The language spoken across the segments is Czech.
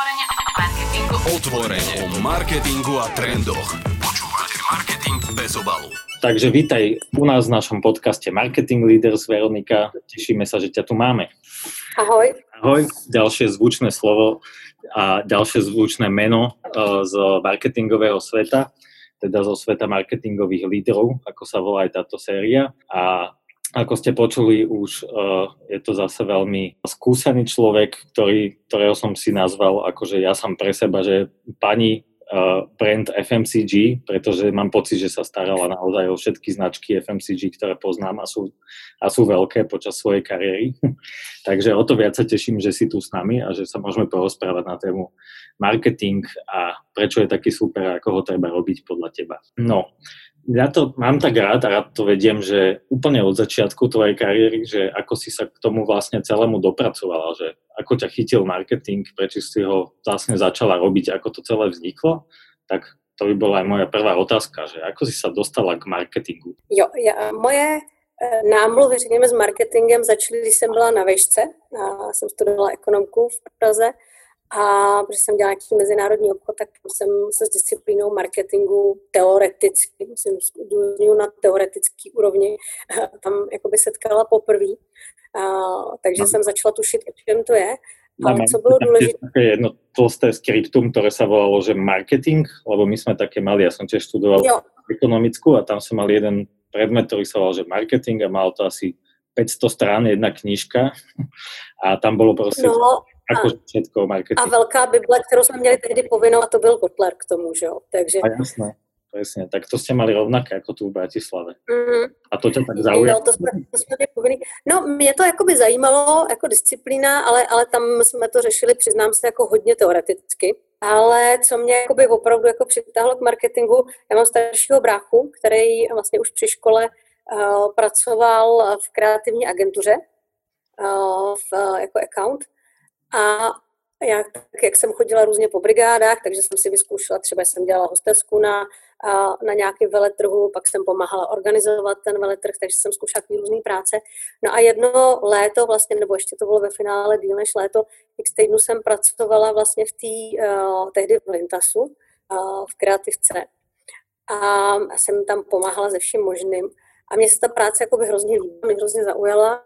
Otvorene o marketingu. Otvorene o marketingu a trendoch. Počúvate Marketing bez obalu. Takže vítaj u nás v našom podcaste Marketing Leaders, Veronika. Tešíme sa, že ťa tu máme. Ahoj. Ahoj, ďalšie zvučné slovo a ďalšie zvučné meno uh, z marketingového sveta, teda zo sveta marketingových lídrov, ako sa volá aj táto séria. A ako ste počuli, už uh, je to zase veľmi skúsený človek, ktorý, ktorého som si nazval akože ja som pre seba, že pani uh, brand FMCG, pretože mám pocit, že sa starala naozaj o všetky značky FMCG, ktoré poznám a sú, a sú veľké počas svojej kariéry. Takže o to viac sa teším, že si tu s nami a že sa môžeme porozprávať na tému marketing a prečo je taký super, ako ho treba robiť podľa teba. No, ja to mám tak rád a rád to vediem, že úplne od začiatku tvojej kariéry, že ako si sa k tomu vlastne celému dopracovala, že ako ťa chytil marketing, prečo si ho vlastne začala robiť, ako to celé vzniklo, tak to by bola aj moja prvá otázka, že ako si sa dostala k marketingu? Jo, ja, moje eh, námluvy, řekněme, s marketingem začaly, když jsem byla na vešce. A jsem studovala ekonomku v Praze a protože jsem dělala nějaký mezinárodní obchod, tak jsem se s disciplínou marketingu teoreticky, myslím, zdůraznuju na teoretický úrovni, tam jakoby setkala poprvé. takže no. jsem začala tušit, o čem to je. Ale co bylo důležité... Také jedno tlsté skriptum, ktoré sa volalo, že marketing, lebo my sme také mali, ja som tiež študoval jo. ekonomickú a tam som mal jeden predmet, ktorý sa volal, že marketing a mal to asi 500 strán, jedna knižka a tam bolo proste no, jako a, všetko marketing. A velká Bible, kterou jsme měli tehdy povinnou, a to byl Kotler k tomu, že jo? Takže... A jasné. Presne, tak to ste mali rovnaké ako tu v Bratislave. Mm-hmm. A to tě tak zaujalo? Jo, to jsme, to jsme povinný. No, mě to jakoby zajímalo jako disciplína, ale, ale tam jsme to řešili, přiznám se, jako hodně teoreticky. Ale co mě jakoby opravdu jako přitáhlo k marketingu, já mám staršího bráchu, který vlastně už při škole uh, pracoval v kreativní agentuře uh, v, jako account a já, tak jak jsem chodila různě po brigádách, takže jsem si vyzkoušela, třeba jsem dělala hostesku na, na nějaký veletrhu, pak jsem pomáhala organizovat ten veletrh, takže jsem zkoušela různé práce. No a jedno léto vlastně, nebo ještě to bylo ve finále díl než léto, x týdnů jsem pracovala vlastně v té, uh, tehdy v Lintasu, uh, v kreativce. A jsem tam pomáhala ze vším možným. A mně se ta práce jako by hrozně líbila, mě hrozně zaujala.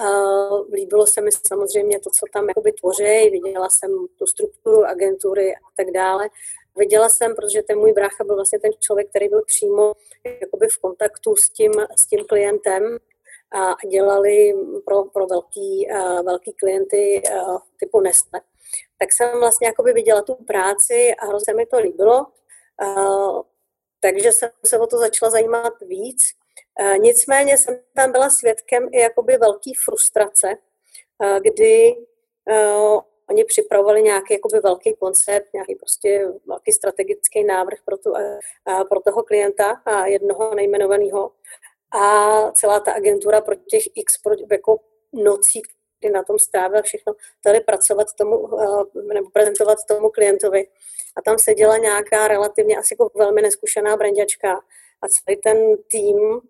Uh, líbilo se mi samozřejmě to, co tam jakoby tvoří, viděla jsem tu strukturu agentury a tak dále. Viděla jsem, protože ten můj brácha byl vlastně ten člověk, který byl přímo jakoby v kontaktu s tím, s tím klientem a dělali pro, pro velký, uh, velký klienty uh, typu Nestle. Tak jsem vlastně jakoby viděla tu práci a hrozně mi to líbilo. Uh, takže jsem se o to začala zajímat víc. Eh, nicméně jsem tam byla svědkem i jakoby velký frustrace, eh, kdy uh, oni připravovali nějaký jakoby velký koncept, nějaký prostě velký strategický návrh pro, tu, pro toho klienta a jednoho nejmenovaného. A celá ta agentura pro těch x pro, jako nocí, kdy na tom strávil všechno, tady pracovat tomu, nebo prezentovat tomu klientovi. A tam seděla nějaká relativně asi jako velmi neskušená branděčka a celý ten tým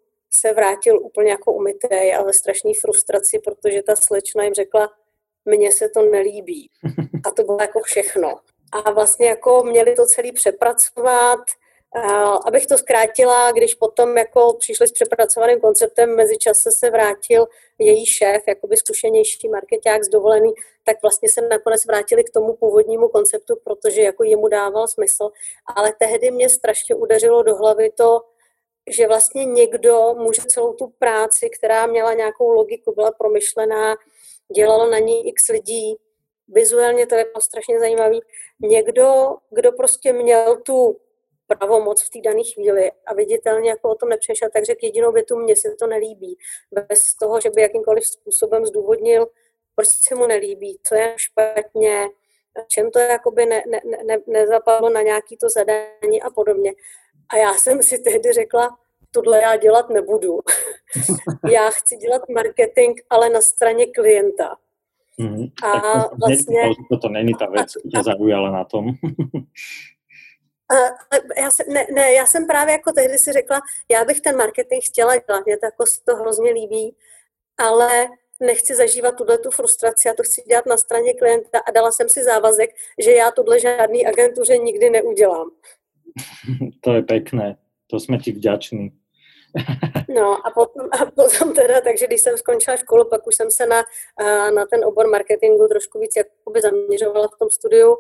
se vrátil úplně jako umytej a ve strašné frustraci, protože ta slečna jim řekla, mně se to nelíbí. A to bylo jako všechno. A vlastně jako měli to celý přepracovat, abych to zkrátila, když potom jako přišli s přepracovaným konceptem, mezičase se vrátil její šéf, jakoby zkušenější marketák z dovolený, tak vlastně se nakonec vrátili k tomu původnímu konceptu, protože jako jemu dával smysl. Ale tehdy mě strašně udeřilo do hlavy to, že vlastně někdo může celou tu práci, která měla nějakou logiku, byla promyšlená, dělalo na ní x lidí, vizuálně to je strašně zajímavý, někdo, kdo prostě měl tu pravomoc v té dané chvíli a viditelně jako o tom nepřešel, tak řekl jedinou větu, mně se to nelíbí. Bez toho, že by jakýmkoliv způsobem zdůvodnil, proč se mu nelíbí, co je špatně, čem to jakoby ne, ne, ne, nezapadlo na nějaký to zadání a podobně. A já jsem si tehdy řekla, tohle já dělat nebudu. já chci dělat marketing, ale na straně klienta. Mm-hmm. A tak to, vlastně... To, to není ta věc, která zaujala na tom. já jsem, ne, ne, já jsem právě jako tehdy si řekla, já bych ten marketing chtěla dělat, mě to jako to hrozně líbí, ale nechci zažívat tuhle tu frustraci, já to chci dělat na straně klienta a dala jsem si závazek, že já tohle žádný agentuře nikdy neudělám. To je pěkné, to jsme ti vděční. No a potom, a potom teda, takže když jsem skončila školu, pak už jsem se na, na ten obor marketingu trošku víc jakoby zaměřovala v tom studiu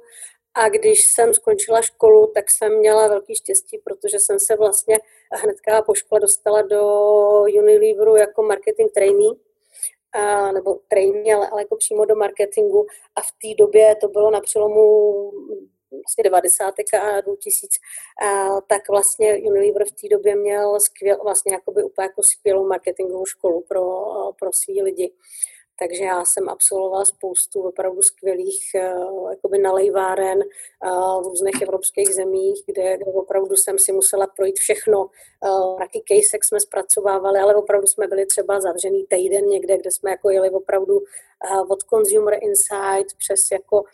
a když jsem skončila školu, tak jsem měla velký štěstí, protože jsem se vlastně hnedka po škole dostala do Unileveru jako marketing trainee, a, nebo trainee, ale, ale jako přímo do marketingu. A v té době to bylo na přelomu vlastně 90. a 2000, a, tak vlastně Unilever v té době měl skvěl, vlastně jakoby úplně jako skvělou marketingovou školu pro, pro svý lidi. Takže já jsem absolvovala spoustu opravdu skvělých uh, jakoby nalejváren uh, v různých evropských zemích, kde, kde opravdu jsem si musela projít všechno. Uh, taky case, jsme zpracovávali, ale opravdu jsme byli třeba zavřený týden někde, kde jsme jako jeli opravdu od consumer insight přes, jako,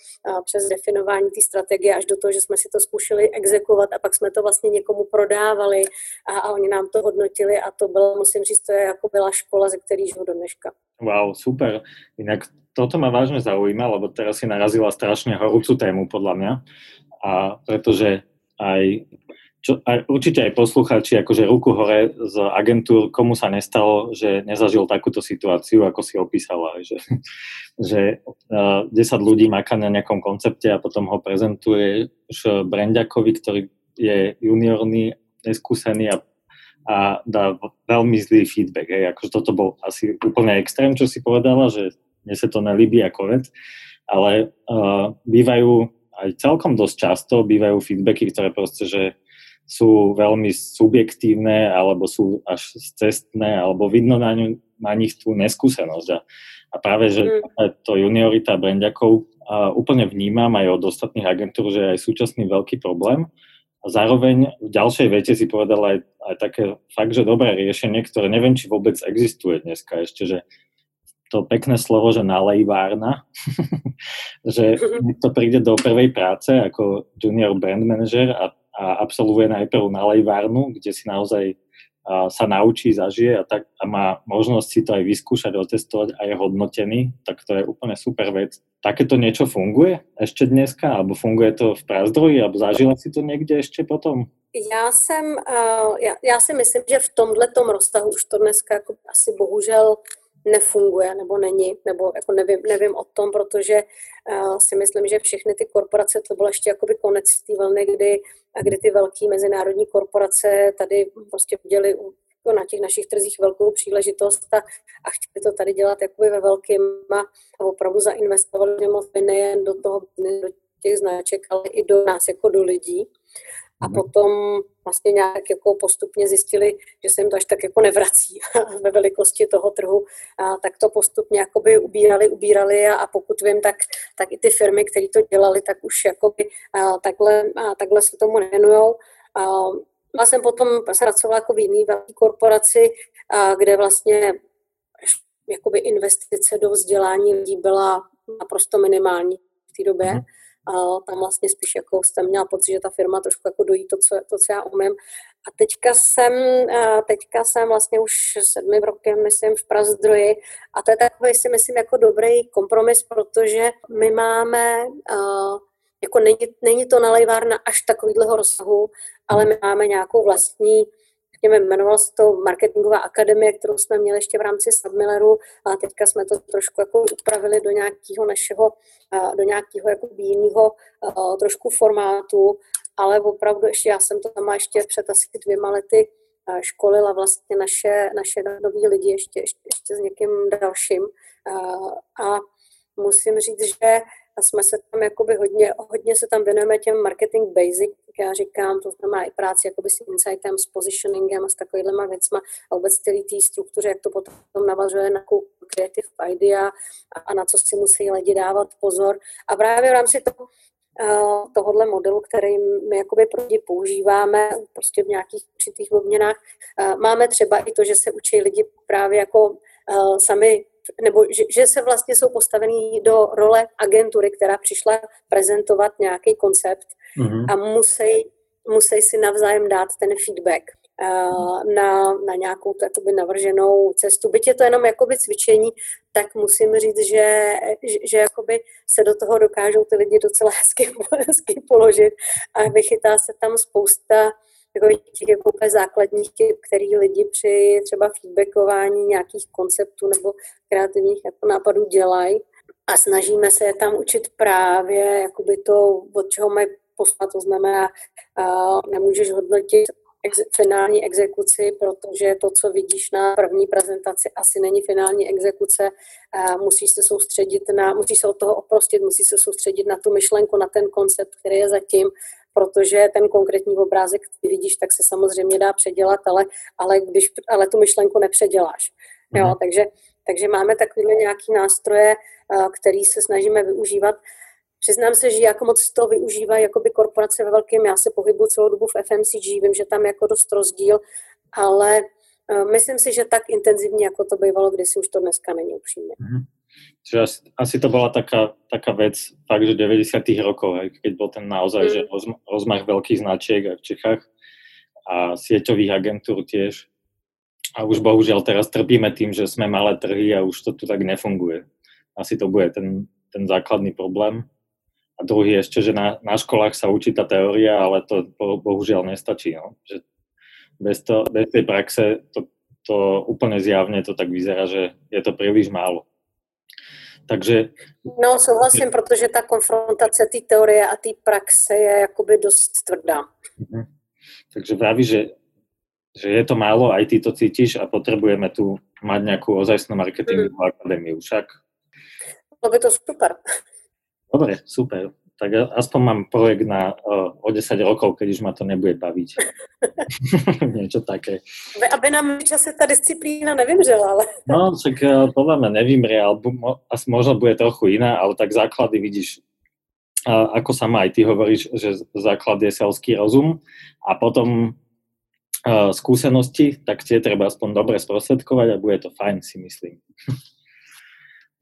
přes definování té strategie až do toho, že jsme si to zkoušeli exekovat a pak jsme to vlastně někomu prodávali a, a oni nám to hodnotili a to bylo, musím říct, to je jako byla škola, ze který žiju do dneška. Wow, super. Inak toto ma vážne zaujíma, lebo teraz si narazila strašne horúcu tému podľa mňa. A pretože aj, čo, aj určite aj posluchači, akože ruku hore z agentúr, komu sa nestalo, že nezažil takúto situáciu, ako si opísala, že, že uh, 10 ľudí maká na nejakom koncepte a potom ho prezentuje už Brenďakovi, ktorý je juniorný, neskúsený a a dá veľmi zlý feedback. Hej. Akože toto bol asi úplne extrém, čo si povedala, že mne sa to nelíbí ako vec, ale uh, bývajú aj celkom dosť často bývajú feedbacky, ktoré proste, že sú veľmi subjektívne alebo sú až cestné, alebo vidno na, ňu, na nich tú neskúsenosť. A, a práve, že mm. to juniorita brandiakov uh, úplne vnímam aj od ostatných agentúr, že je aj súčasný veľký problém, a zároveň v ďalšej vete si povedala aj, aj také fakt, že dobré riešenie, ktoré neviem, či vôbec existuje dneska ešte, že to pekné slovo, že nalejvárna, že to príde do prvej práce ako junior brand manager a, a absolvuje najprv nalejvárnu, kde si naozaj a sa naučí, zažije a, tak, a má možnosť si to aj vyskúšať, otestovať a je hodnotený, tak to je úplne super vec. Takéto niečo funguje ešte dneska, alebo funguje to v prázdroji, alebo zažila si to někde ještě potom? Já jsem, já, já si myslím, že v tomhle tom roztahu už to dneska jako asi bohužel nefunguje nebo není, nebo jako nevím, nevím o tom, protože uh, si myslím, že všechny ty korporace, to bylo ještě jakoby konec té vlny, kdy, kdy ty velké mezinárodní korporace tady prostě viděli jako na těch našich trzích velkou příležitost a, a chtěli to tady dělat jakoby ve velkým a, a opravdu zainvestovali nejen do toho, do těch značek, ale i do nás jako do lidí a mhm. potom vlastně nějak jako postupně zjistili, že se jim to až tak jako nevrací ve velikosti toho trhu, a tak to postupně jakoby ubírali, ubírali a, a pokud vím, tak, tak i ty firmy, které to dělali, tak už jakoby a, takhle, a, takhle se tomu nevěnujou. Já jsem potom pracovala jako v jiný velké korporaci, a, kde vlastně jakoby investice do vzdělání lidí byla naprosto minimální v té době. Mm a tam vlastně spíš jako jsem měla pocit, že ta firma trošku jako dojí to, co, to, co já umím. A teďka jsem, teďka jsem vlastně už sedmi rokem, myslím, v Prazdroji a to je takový, si myslím, jako dobrý kompromis, protože my máme, jako není, není to nalejvárna až takovýhleho rozsahu, ale my máme nějakou vlastní řekněme, jmenoval se to Marketingová akademie, kterou jsme měli ještě v rámci Submilleru a teďka jsme to trošku jako upravili do nějakého našeho, do nějakého jako jiného trošku formátu, ale opravdu ještě já jsem to tam ještě před asi dvěma lety školila vlastně naše, naše noví lidi ještě, ještě, ještě s někým dalším. A musím říct, že jsme se tam jakoby hodně, hodně se tam věnujeme těm marketing basic, jak já říkám, to znamená i práci jakoby s insightem, s positioningem a s takovýhlema věcma a vůbec celý té struktuře, jak to potom navazuje na creative idea a, a na co si musí lidi dávat pozor. A právě v rámci toho, uh, tohohle modelu, který my jakoby používáme prostě v nějakých určitých obměnách, uh, máme třeba i to, že se učí lidi právě jako uh, sami nebo že, že se vlastně jsou postavení do role agentury, která přišla prezentovat nějaký koncept mm-hmm. a musí, musí si navzájem dát ten feedback. na, na nějakou jakoby navrženou cestu. Byť je to jenom jakoby cvičení, tak musím říct, že, že, že jakoby se do toho dokážou ty lidi docela hezky, hezky položit a vychytá se tam spousta takových jako úplně základních chyb, který lidi při třeba feedbackování nějakých konceptů nebo kreativních jako nápadů dělají a snažíme se je tam učit právě jakoby to, od čeho mají poslat, to znamená, uh, nemůžeš hodnotit ex- finální exekuci, protože to, co vidíš na první prezentaci, asi není finální exekuce. Uh, musíš se soustředit na, musíš se od toho oprostit, musíš se soustředit na tu myšlenku, na ten koncept, který je zatím, protože ten konkrétní obrázek, který vidíš, tak se samozřejmě dá předělat, ale, ale, když, ale tu myšlenku nepředěláš. Jo, mm. takže, takže máme takové nějaké nástroje, který se snažíme využívat. Přiznám se, že jako moc to využívají jakoby korporace ve velkém. Já se pohybuju celou dobu v FMCG, vím, že tam je jako dost rozdíl, ale myslím si, že tak intenzivně, jako to bývalo kdysi, už to dneska není upřímně. Mm-hmm. Čiže asi, asi to bola taká, taká vec fakt, že 90 rokov, hej, keď bol ten naozaj, mm. že rozmach veľkých značiek aj v Čechách a sieťových agentúr tiež. A už bohužiaľ teraz trpíme tým, že sme malé trhy a už to tu tak nefunguje. Asi to bude ten, ten základný problém. A druhý ešte, že na, na školách sa učí tá teória, ale to bohužiaľ nestačí. No. Že bez, to, bez tej praxe to, to úplne zjavne to tak vyzerá, že je to príliš málo. Takže... No, souhlasím, protože ta konfrontace té teorie a té praxe je jakoby dost tvrdá. Mhm. Takže vraví, že, že je to málo, aj ty to cítiš a potrebujeme tu mať nejakú ozajstnú marketingovú mm. akadémiu však. Bylo by to super. Dobre, super tak aspoň mám projekt na uh, o 10 rokov, keď už ma to nebude baviť. Niečo také. Aby nám čase ta disciplína nevymřela, ale... no, tak uh, podľa mňa nevymrie, alebo asi možno bude trochu iná, ale tak základy vidíš, uh, ako sama aj ty hovoríš, že základ je selský rozum a potom uh, skúsenosti, tak tie treba aspoň dobre sprostredkovať a bude to fajn, si myslím.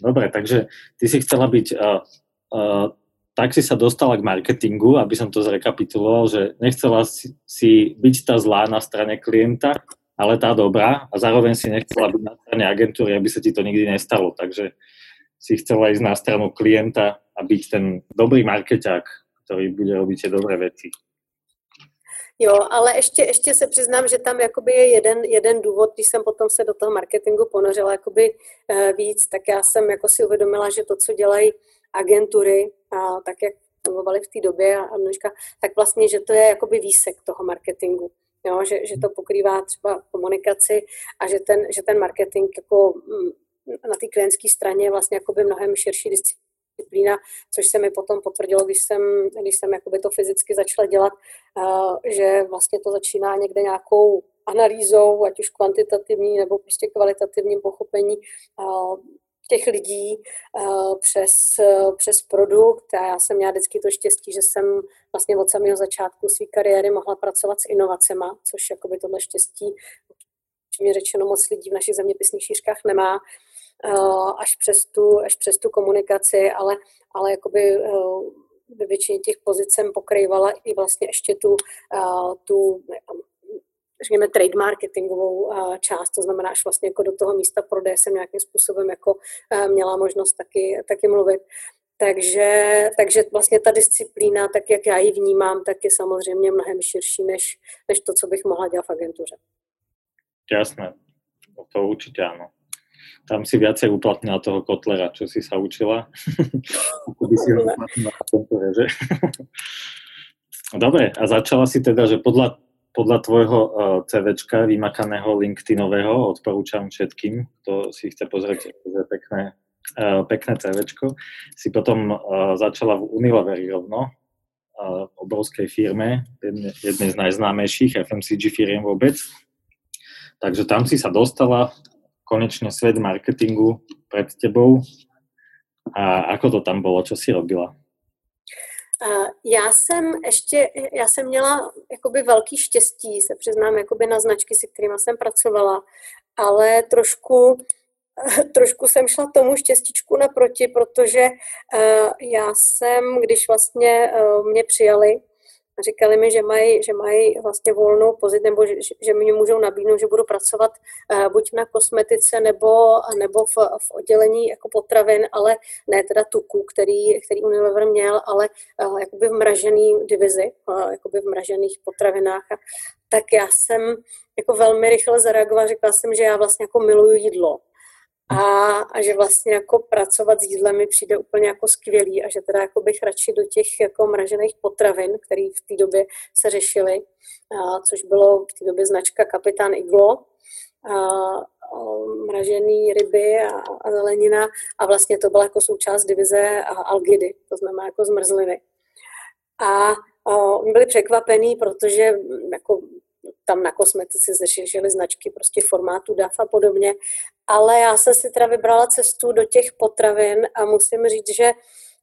Dobre, takže ty si chcela byť uh, uh, tak si sa dostala k marketingu, aby som to zrekapituloval, že nechcela si, si byť tá zlá na strane klienta, ale tá dobrá a zároveň si nechcela byť na strane agentúry, aby sa ti to nikdy nestalo. Takže si chcela ísť na stranu klienta a byť ten dobrý marketák, ktorý bude robiť tie dobré veci. Jo, ale ještě, ještě se přiznám, že tam jakoby je jeden, jeden důvod, když jsem potom se do toho marketingu ponořila jakoby uh, víc, tak já jsem jako si uvědomila, že to, co dělají agentury, a tak jak fungovaly v té době a dneška, tak vlastně, že to je jakoby výsek toho marketingu. Jo, že, že to pokrývá třeba komunikaci a že ten, že ten marketing jako mm, na té klientské straně je vlastně jakoby mnohem širší disciplína, což se mi potom potvrdilo, když jsem, když jsem jakoby to fyzicky začala dělat, že vlastně to začíná někde nějakou analýzou, ať už kvantitativní nebo prostě kvalitativním pochopení těch lidí uh, přes, uh, přes produkt. A já jsem měla vždycky to štěstí, že jsem vlastně od samého začátku své kariéry mohla pracovat s inovacemi, což jakoby tohle štěstí mi řečeno moc lidí v našich zeměpisných šířkách nemá, uh, až přes tu, až přes tu komunikaci, ale, ale jakoby ve většině těch pozic jsem pokrývala i vlastně ještě tu, tu řekněme, trade marketingovou část, to znamená, až vlastně jako do toho místa prodeje jsem nějakým způsobem jako měla možnost taky, taky mluvit. Takže, takže vlastně ta disciplína, tak jak já ji vnímám, tak je samozřejmě mnohem širší, než, než to, co bych mohla dělat v agentuře. Jasné, to určitě ano. Tam si viacej uplatnila toho Kotlera, čo si sa učila. by si ho uplatnila v agentuře, že? Dobre, a začala si teda, že podľa podľa tvojho eh, CVčka vymakaného LinkedInového odporúčam všetkým, kto si chce pozrieť, že pekné, uh, pekné CVčko, si potom uh, začala v Unileveri rovno, obrovskej firme, jedne, jednej z najznámejších FMCG firiem vôbec. Takže tam si sa dostala, konečne svet marketingu pred tebou. A ako to tam bolo, čo si robila? Já jsem ještě, já jsem měla jakoby velký štěstí, se přiznám, jakoby na značky, se kterými jsem pracovala, ale trošku, trošku jsem šla tomu štěstíčku naproti, protože já jsem, když vlastně mě přijali říkali mi, že mají, že mají vlastně volnou pozici, nebo že, že mi můžou nabídnout, že budu pracovat uh, buď na kosmetice, nebo, nebo v, v oddělení jako potravin, ale ne teda tuku, který, který Unilever měl, ale uh, jakoby v mražený divizi, uh, jakoby v mražených potravinách. Tak já jsem jako velmi rychle zareagovala, řekla jsem, že já vlastně jako miluju jídlo a, a že vlastně jako pracovat s jídlem mi přijde úplně jako skvělý a že teda jako bych radši do těch jako mražených potravin, které v té době se řešily, což bylo v té době značka Kapitán Iglo, a, a mražený ryby a, a zelenina a vlastně to byla jako součást divize Algidy, to znamená jako zmrzliny. A, a byli překvapení, protože jako tam na kosmetice zešily značky prostě formátu DAF a podobně. Ale já jsem si teda vybrala cestu do těch potravin a musím říct, že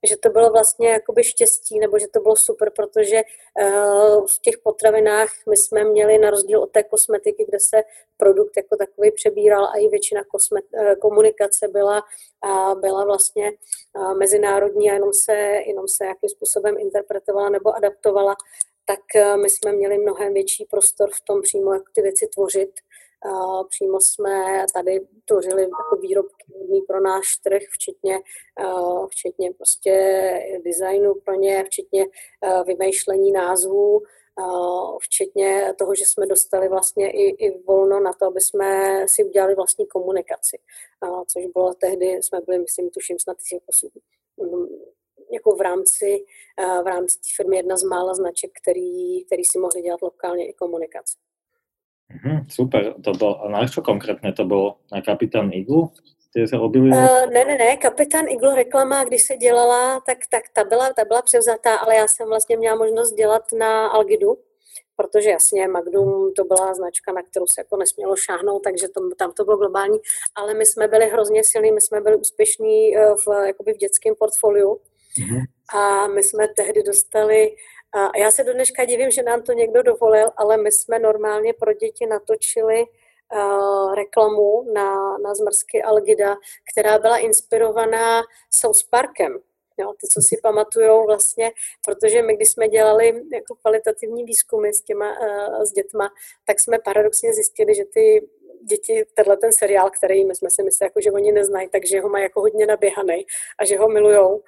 že to bylo vlastně jakoby štěstí, nebo že to bylo super, protože uh, v těch potravinách my jsme měli na rozdíl od té kosmetiky, kde se produkt jako takový přebíral a i většina kosmet, uh, komunikace byla, uh, byla vlastně uh, mezinárodní a jenom se, jenom se jakým způsobem interpretovala nebo adaptovala tak eh, my jsme měli mnohem větší prostor v tom přímo jak ty věci tvořit. Přímo jsme tady tvořili jako výrobky pro náš trh, včetně, včetně prostě designu pro ně, včetně vymýšlení názvů, včetně toho, že jsme dostali vlastně i, i volno na to, aby jsme si udělali vlastní komunikaci, což bylo tehdy, jsme byli, myslím, tuším snad jako jako v rámci, v rámci firmy jedna z mála značek, který, který si mohli dělat lokálně i komunikaci. Mm, super, to bylo, a na co konkrétně to bylo? Na Kapitán Iglu? Ty se? Uh, ne, ne, ne, Kapitán Iglu reklama, když se dělala, tak, tak ta, byla, ta byla převzatá, ale já jsem vlastně měla možnost dělat na Algidu, protože jasně Magnum to byla značka, na kterou se jako nesmělo šáhnout, takže to, tam to bylo globální, ale my jsme byli hrozně silní, my jsme byli úspěšní eh, v, jakoby v dětském portfoliu, Mm-hmm. A my jsme tehdy dostali, a já se do dneška divím, že nám to někdo dovolil, ale my jsme normálně pro děti natočili uh, reklamu na, na zmrzky Algida, která byla inspirovaná South Parkem. Jo, ty, co si pamatujou vlastně, protože my, když jsme dělali jako kvalitativní výzkumy s, těma, uh, s dětma, tak jsme paradoxně zjistili, že ty děti tenhle ten seriál, který my jsme si mysleli, jako, že oni neznají, takže ho mají jako hodně naběhaný a že ho milujou.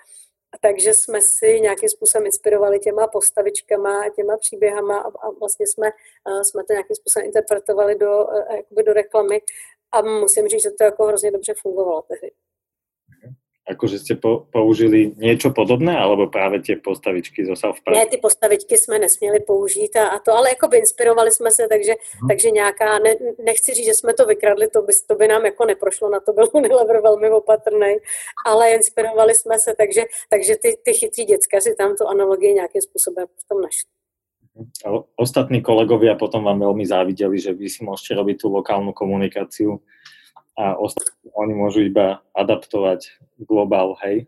Takže jsme si nějakým způsobem inspirovali těma postavičkama, těma příběhama a, a vlastně jsme, jsme to nějakým způsobem interpretovali do, jakoby do reklamy. A musím říct, že to jako hrozně dobře fungovalo tehdy akože ste po, použili niečo podobné, alebo práve tie postavičky zo South Park? Ne, ty postavičky jsme nesměli použít a, a to, ale jako by inspirovali jsme se, takže, hmm. takže nějaká, ne, nechci říct, že jsme to vykradli, to by, to by nám jako neprošlo, na to byl Unilever velmi opatrný, ale inspirovali jsme se, takže, takže ty, ty chytrý děcka si tam tu analogii nějakým způsobem v tom našli. A ostatní kolegovia potom vám veľmi závideli, že vy si môžete robiť tú lokálnu komunikáciu a ostatní, oni môžu iba adaptovať globál, hej?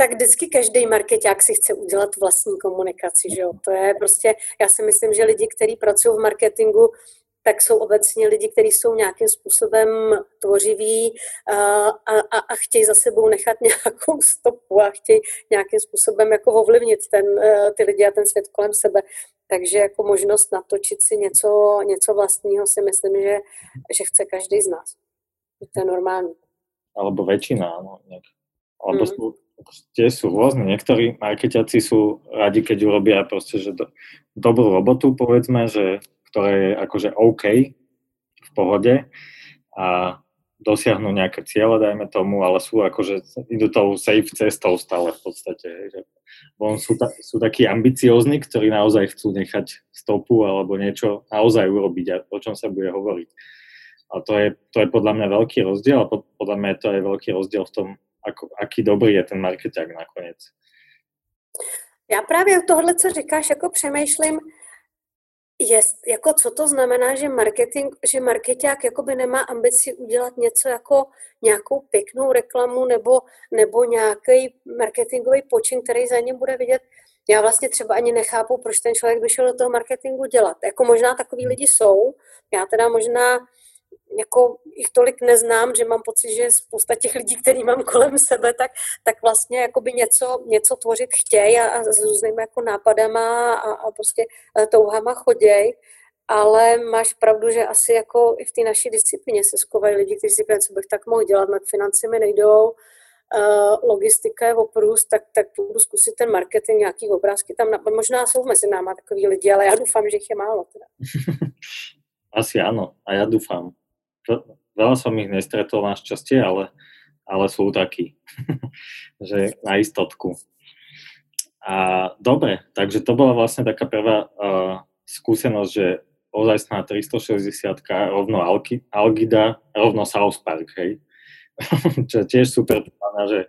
tak vždycky každý marketák si chce udělat vlastní komunikaci, že jo? To je prostě, já si myslím, že lidi, kteří pracují v marketingu, tak jsou obecně lidi, kteří jsou nějakým způsobem tvořiví a, a, a chtějí za sebou nechat nějakou stopu a chtějí nějakým způsobem jako ovlivnit ten, e, ty lidi a ten svět kolem sebe. Takže jako možnost natočit si něco, něco vlastního si myslím, že, že chce každý z nás. To je normální. Alebo väčšina, no, nejak. Alebo mm. sú, tie sú rôzne. Niektorí marketiaci sú radi, keď urobia proste, že do, dobrú robotu, povedzme, že ktoré je akože OK v pohode a dosiahnu nejaké ciele, dajme tomu, ale sú akože, idú tou safe cestou stále v podstate. Že on sú, ta, sú takí ambiciózni, ktorí naozaj chcú nechať stopu alebo niečo naozaj urobiť, a o čom sa bude hovoriť. A to je, to je podľa mňa veľký rozdiel a podľa mňa to je veľký rozdiel v tom, ako, aký dobrý je ten marketák nakonec. Já právě o tohle, co říkáš, jako přemýšlím, je, jako co to znamená, že marketing, že marketák jakoby nemá ambici udělat něco jako nějakou pěknou reklamu nebo, nebo nějaký marketingový počin, který za ním bude vidět. Já vlastně třeba ani nechápu, proč ten člověk by šel do toho marketingu dělat. Jako možná takový lidi jsou. Já teda možná jako jich tolik neznám, že mám pocit, že spousta těch lidí, který mám kolem sebe, tak, tak vlastně něco, něco tvořit chtějí a, a s různými jako nápadama a, a prostě eh, touhama choděj. Ale máš pravdu, že asi jako i v té naší disciplíně se skovají lidi, kteří si říkají, co bych tak mohl dělat, nad financemi nejdou, uh, logistika je oprůst, tak, tak budu zkusit ten marketing, nějaký obrázky tam, možná jsou mezi náma takový lidi, ale já doufám, že jich je málo. Teda. Asi ano, a já doufám veľa som ich nestretol našťastie, ale, ale sú takí, že na istotku. A dobre, takže to bola vlastne taká prvá uh, skúsenosť, že ozajstná 360 rovno Alki, Algida, rovno South Park, hej. Čo je tiež super, že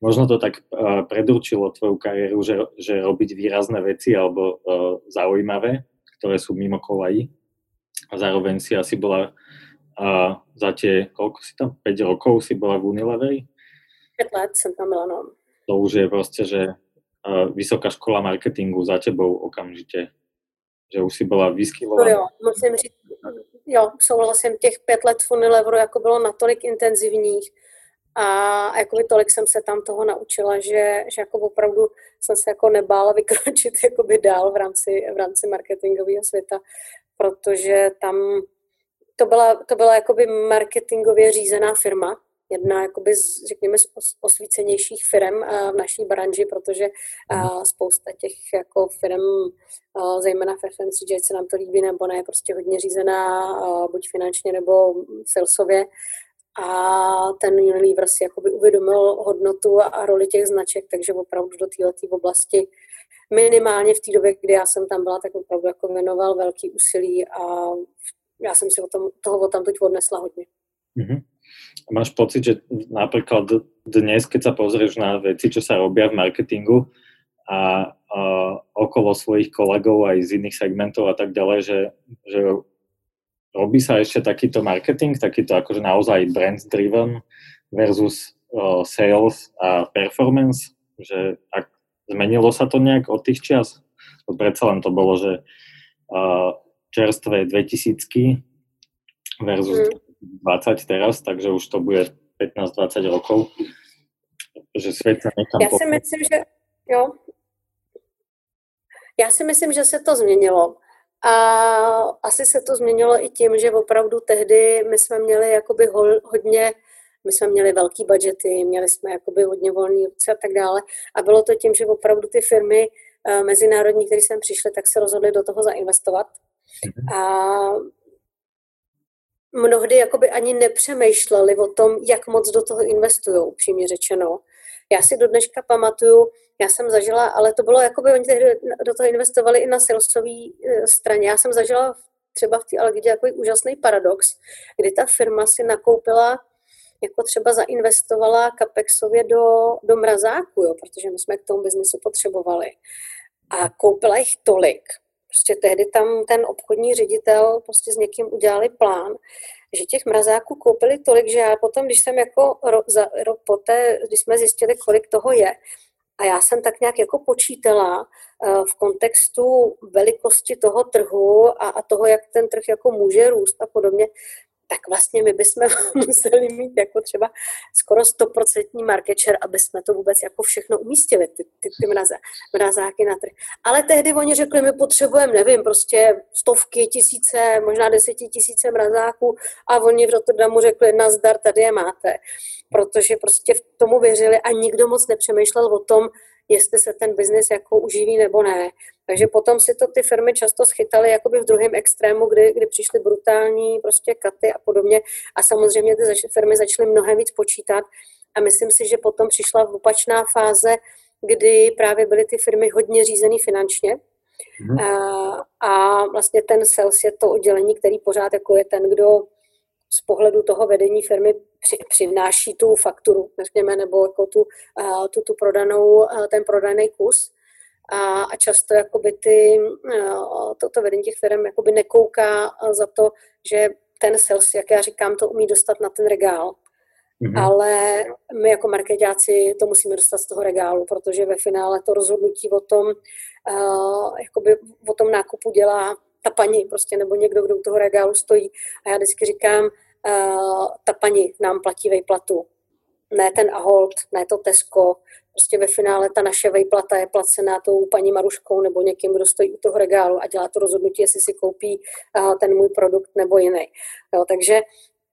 možno to tak uh, predurčilo tvoju kariéru, že, že robiť výrazné veci alebo uh, zaujímavé, ktoré sú mimo kolají. A zároveň si asi bola a za tie, koľko si tam, 5 rokov si bola v Unileveri? 5 let som tam byla, no. To už je proste, že uh, vysoká škola marketingu za tebou okamžite. Že už si byla vyskylovaná. No jo, musím říct, jo, souhlasím, těch pět let v Unileveru jako bylo natolik intenzivních a jakoby tolik jsem se tam toho naučila, že, že jako opravdu jsem se jako nebála vykročit jakoby dál v rámci, v rámci marketingového světa, protože tam to byla, to byla jakoby marketingově řízená firma, jedna jakoby z, řekněme z osvícenějších firm v naší branži, protože mhm. spousta těch jako firm, zejména v FMCG, se nám to líbí nebo ne, je prostě hodně řízená buď finančně nebo salesově. A ten Unilever si jakoby uvědomil hodnotu a roli těch značek, takže opravdu do této oblasti minimálně v té době, kdy já jsem tam byla, tak opravdu jako věnoval velký úsilí a já jsem si o tom, toho tam teď odnesla hodně. Mm-hmm. Máš pocit, že napríklad dnes, keď sa pozrieš na veci, čo sa robia v marketingu a, a okolo svojich kolegov aj z iných segmentov a tak ďalej, že, že robí sa ešte takýto marketing, takýto akože naozaj brand driven versus uh, sales a performance, že ak zmenilo sa to nejak od tých čias? Predsa len to bolo, že uh, čerstvé 2000 versus mm. 20 teraz, takže už to bude 15-20 rokov. Že svět se někam... Já si myslím, že jo. Já si myslím, že se to změnilo. A asi se to změnilo i tím, že opravdu tehdy my jsme měli jakoby hodně, my jsme měli velký budgety, měli jsme jakoby hodně volný ruce a tak dále. A bylo to tím, že opravdu ty firmy eh, mezinárodní, které sem přišly, tak se rozhodly do toho zainvestovat. A mnohdy jakoby ani nepřemýšleli o tom, jak moc do toho investují, upřímně řečeno. Já si do dneška pamatuju, já jsem zažila, ale to bylo jakoby, oni do toho investovali i na salesové e, straně. Já jsem zažila třeba v té Algidě jako úžasný paradox, kdy ta firma si nakoupila jako třeba zainvestovala Capexově do, do mrazáku, jo, protože my jsme k tomu biznesu potřebovali. A koupila jich tolik, Prostě tehdy tam ten obchodní ředitel prostě s někým udělali plán, že těch mrazáků koupili tolik, že já potom, když jsem jako rok, za, rok poté, když jsme zjistili, kolik toho je, a já jsem tak nějak jako počítala uh, v kontextu velikosti toho trhu a, a toho, jak ten trh jako může růst a podobně, tak vlastně my bychom museli mít jako třeba skoro 100% market share, aby jsme to vůbec jako všechno umístili, ty, ty, ty mraze, mrazáky na trh. Ale tehdy oni řekli, my potřebujeme, nevím, prostě stovky, tisíce, možná desetitisíce mrazáků a oni v Rotterdamu řekli, nazdar, tady je máte. Protože prostě v tomu věřili a nikdo moc nepřemýšlel o tom, jestli se ten biznis jako uživí nebo ne. Takže potom si to ty firmy často schytaly jakoby v druhém extrému, kdy, kdy přišly brutální prostě katy a podobně a samozřejmě ty zač- firmy začaly mnohem víc počítat a myslím si, že potom přišla opačná fáze, kdy právě byly ty firmy hodně řízený finančně, Mm. A, a vlastně ten sales je to oddělení, který pořád jako je ten, kdo z pohledu toho vedení firmy při, přináší tu fakturu, řekněme, nebo jako tu, tu, tu prodanou, ten prodaný kus. A, a často jakoby ty, to, to vedení těch firm jakoby nekouká za to, že ten sales, jak já říkám, to umí dostat na ten regál. Mm-hmm. Ale my jako marketáci to musíme dostat z toho regálu, protože ve finále to rozhodnutí o tom, uh, jakoby o tom nákupu dělá ta paní prostě, nebo někdo, kdo u toho regálu stojí. A já vždycky říkám, uh, ta paní nám platí vejplatu, ne ten Ahold, ne to Tesco, prostě ve finále ta naše vejplata je placená tou paní Maruškou nebo někým, kdo stojí u toho regálu a dělá to rozhodnutí, jestli si koupí uh, ten můj produkt nebo jiný. Jo, takže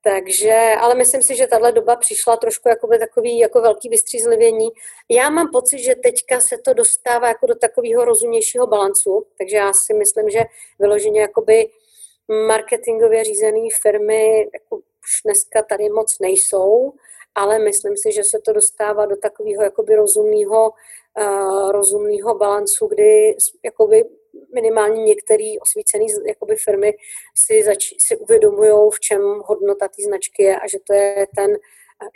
takže, ale myslím si, že tahle doba přišla trošku jako takový jako velký vystřízlivění. Já mám pocit, že teďka se to dostává jako do takového rozumnějšího balancu, takže já si myslím, že vyloženě jakoby marketingově řízené firmy jako už dneska tady moc nejsou, ale myslím si, že se to dostává do takového jakoby rozumného, uh, rozumného balancu, kdy jakoby minimálně některé osvícené jakoby firmy si, zač, si uvědomují, v čem hodnota té značky je a že to je ten,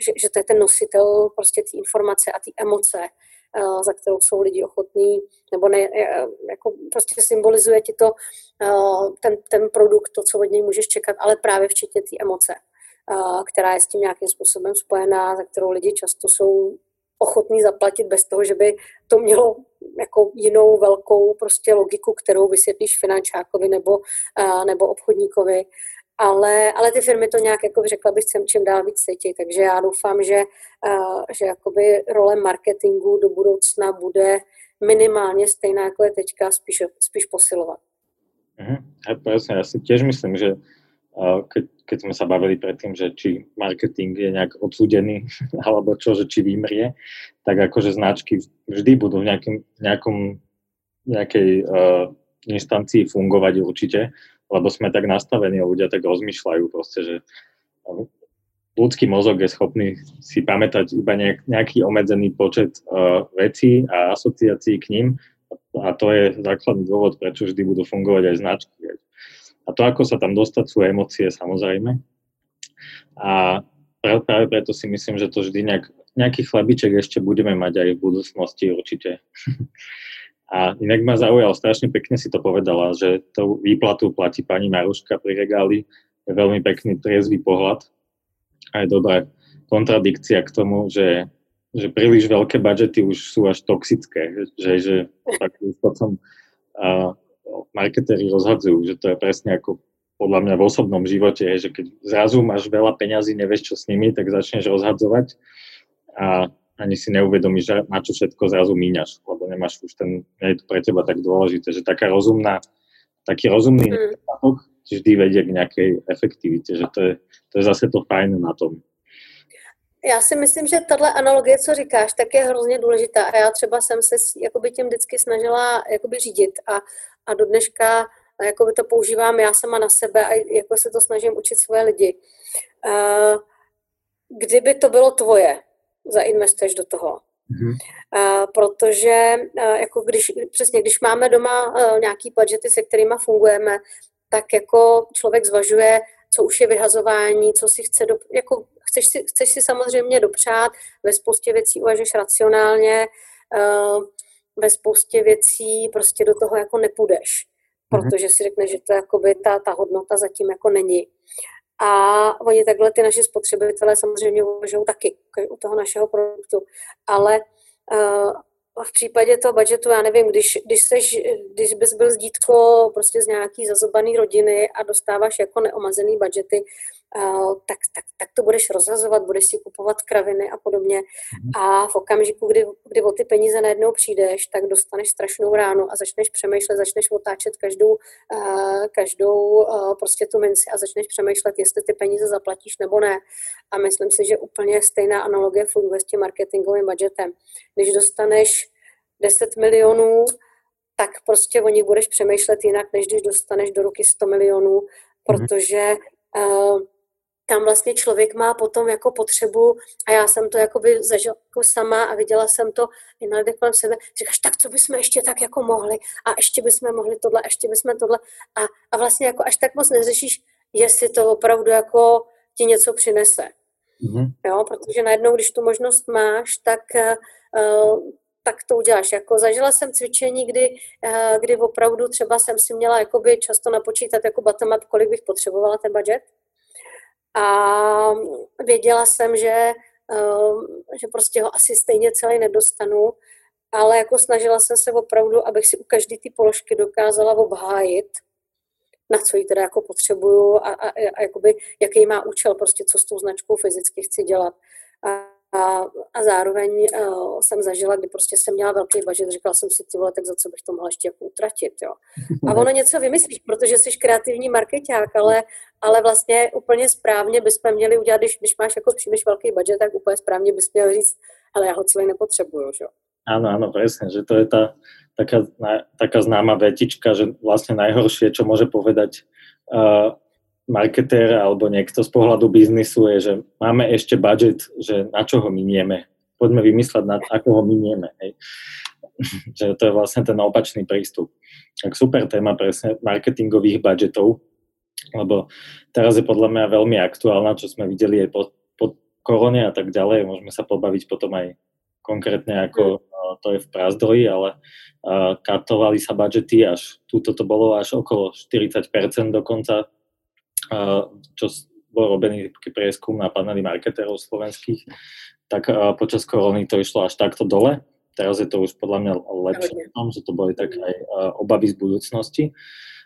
že, že to je ten nositel prostě té informace a té emoce, uh, za kterou jsou lidi ochotní, nebo ne, jako prostě symbolizuje ti to uh, ten, ten produkt, to, co od něj můžeš čekat, ale právě včetně té emoce, uh, která je s tím nějakým způsobem spojená, za kterou lidi často jsou ochotní zaplatit bez toho, že by to mělo jako jinou velkou prostě logiku, kterou vysvětlíš finančákovi nebo, uh, nebo obchodníkovi. Ale, ale ty firmy to nějak, jako řekla bych, sem čím dál víc cítí. Takže já doufám, že, uh, že jakoby role marketingu do budoucna bude minimálně stejná, jako je teďka, spíš, spíš posilovat. Mm-hmm. Ja si tiež myslím, že keď, keď sme sa bavili predtým, že či marketing je nejak odsúdený, alebo čo, že či vymrie, tak akože značky vždy budú v nejakým, nejakom, nejakej uh, instancii fungovať určite, lebo sme tak nastavení a ľudia tak rozmýšľajú proste, že ľudský mozog je schopný si pamätať iba nejak, nejaký obmedzený počet uh, vecí a asociácií k ním a to je základný dôvod, prečo vždy budú fungovať aj značky. A to, ako sa tam dostať, sú emócie samozrejme. A práve preto si myslím, že to vždy nejak, nejaký chlabiček ešte budeme mať aj v budúcnosti určite. A inak ma zaujal, strašne pekne si to povedala, že tú výplatu platí pani Maruška pri regáli. Je veľmi pekný, triezvý pohľad. A je dobrá kontradikcia k tomu, že, že príliš veľké budžety už sú až toxické. Že, že tak uh, marketéri rozhadzujú, že to je presne ako podľa mňa v osobnom živote, že keď zrazu máš veľa peňazí, nevieš čo s nimi, tak začneš rozhadzovať a ani si neuvedomíš, na čo všetko zrazu míňaš, lebo nemáš už ten, nie je to pre teba tak dôležité, že taká rozumná, taký rozumný mm. vždy vedie k nejakej efektivite, že to je, to je zase to fajn na tom. Já si myslím, že tahle analogie, co říkáš, tak je hrozně důležitá a já třeba jsem se jakoby tím vždycky snažila jakoby řídit a, a do dneška jakoby to používám já sama na sebe a jako se to snažím učit svoje lidi. Uh, kdyby to bylo tvoje, zainvestuješ do toho. Mm-hmm. Uh, protože uh, jako když, přesně, když máme doma uh, nějaký budžety, se kterými fungujeme, tak jako člověk zvažuje, co už je vyhazování, co si chce, do, jako chceš si, chceš si samozřejmě dopřát, ve spoustě věcí uvažuješ racionálně, uh, ve spoustě věcí prostě do toho jako nepůjdeš, mm-hmm. protože si řekneš, že to jakoby ta, ta hodnota zatím jako není. A oni takhle ty naši spotřebitelé samozřejmě uvažují taky u toho našeho produktu. Ale uh, v případě toho budžetu, já nevím, když, když, seš, když bys byl dítko prostě z nějaký zazobaný rodiny a dostáváš jako neomazený budžety, tak, tak, tak to budeš rozhazovat, budeš si kupovat kraviny a podobně. Mhm. A v okamžiku, kdy, kdy o ty peníze najednou přijdeš, tak dostaneš strašnou ránu a začneš přemýšlet, začneš otáčet každou, uh, každou uh, prostě tu minci a začneš přemýšlet, jestli ty peníze zaplatíš nebo ne. A myslím si, že úplně stejná analogie funguje s tím marketingovým budgetem. Když dostaneš 10 milionů, tak prostě o nich budeš přemýšlet jinak, než když dostaneš do ruky 100 milionů, mhm. protože uh, tam vlastně člověk má potom jako potřebu, a já jsem to jako by zažila jako sama a viděla jsem to i na lidech kolem sebe, říkáš, tak co bychom ještě tak jako mohli a ještě bychom mohli tohle, a ještě bychom tohle a, a vlastně jako až tak moc neřešíš, jestli to opravdu jako ti něco přinese. Mm-hmm. Jo, protože najednou, když tu možnost máš, tak uh, tak to uděláš. Jako zažila jsem cvičení, kdy, uh, kdy opravdu třeba jsem si měla jakoby často napočítat jako bottom up, kolik bych potřebovala ten budget. A věděla jsem, že, uh, že prostě ho asi stejně celý nedostanu, ale jako snažila jsem se opravdu, abych si u každé ty položky dokázala obhájit, na co ji teda jako potřebuju a, a, a jakoby, jaký má účel, prostě co s tou značkou fyzicky chci dělat. A, a, a zároveň uh, jsem zažila, kdy prostě jsem měla velký budget, říkala jsem si, ty vole, tak za co bych to mohla ještě jako utratit, jo. A ono něco vymyslíš, protože jsi kreativní marketák, ale, ale vlastně úplně správně bychom měli udělat, když, když máš jako příliš velký budget, tak úplně správně bys měl říct, ale já ho celý nepotřebuju, jo. Áno, áno, presne, že to je tá taká, taká známa vetička, že vlastne najhoršie, čo môže povedať uh, marketér alebo niekto z pohľadu biznisu je, že máme ešte budget, že na čo ho minieme. Poďme vymysleť, na ako ho minieme. Hej. že to je vlastne ten opačný prístup. Tak super téma presne marketingových budgetov, lebo teraz je podľa mňa veľmi aktuálna, čo sme videli aj po, po korone a tak ďalej. Môžeme sa pobaviť potom aj konkrétne ako mm. to je v Prazdroji, ale uh, katovali sa budžety až, túto to bolo až okolo 40% dokonca čo bol robený taký prieskum na paneli marketérov slovenských, tak počas korony to išlo až takto dole. Teraz je to už podľa mňa lepšie v tom, že to boli tak aj obavy z budúcnosti,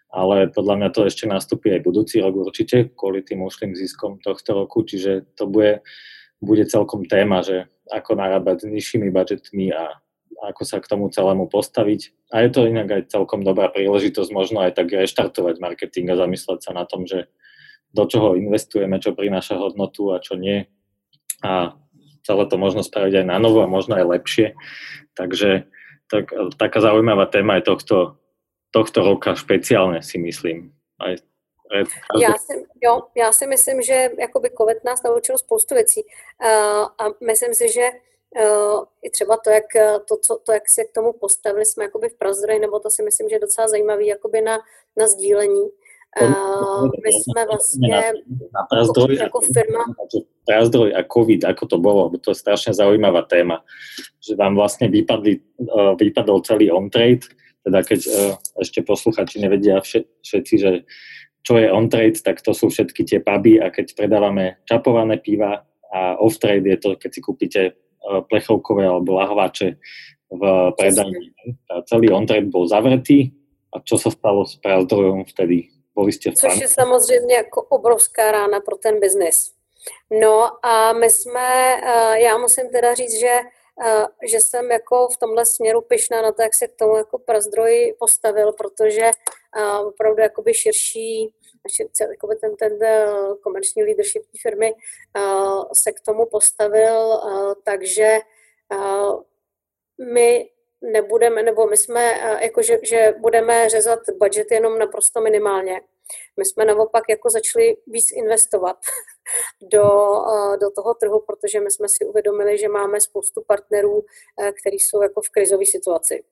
ale podľa mňa to ešte nastúpi aj budúci rok určite kvôli tým ušlým ziskom tohto roku, čiže to bude, bude celkom téma, že ako narábať s nižšími budžetmi a ako sa k tomu celému postaviť. A je to inak aj celkom dobrá príležitosť možno aj tak reštartovať marketing a zamysleť sa na tom, že do čoho investujeme, čo prináša hodnotu a čo nie. A celé to možno spraviť aj na novo a možno aj lepšie. Takže tak, taká zaujímavá téma je tohto, tohto roka špeciálne si myslím. Aj já si, jo, já si myslím, že jakoby COVID nás naučil spoustu věcí uh, a myslím si, že i třeba to, jak, to, co, to, jak se k tomu postavili jsme jakoby v Prazdroji, nebo to si myslím, že je docela zajímavý jakoby na, na sdílení, Uh, my jsme vlastně na, na prazdroj, jako firma. Prazdroj a COVID, ako to bolo, to je strašne zaujímavá téma, že vám vlastne vypadli, vypadol celý on-trade, teda keď ešte posluchači nevedia všetci, že čo je on-trade, tak to sú všetky tie puby a keď predávame čapované piva a off-trade je to, keď si kúpite plechovkové alebo lahváče v predajni. Celý on-trade bol zavretý a čo sa stalo s prazdrojom vtedy? Boli ste v Což je samozřejmě jako obrovská rána pro ten biznis. No a my jsme, eh, já musím teda říct, že eh, že jsem jako v tomhle směru pyšná na to, jak se k tomu jako prazdroj postavil, protože eh, opravdu jakoby širší, jakoby ten, ten komerční leadership firmy se k tomu postavil, takže my nebudeme, nebo my jsme, jako že, že budeme řezat budget jenom naprosto minimálně. My jsme naopak jako začali víc investovat do, do toho trhu, protože my jsme si uvědomili, že máme spoustu partnerů, kteří jsou jako v krizové situaci.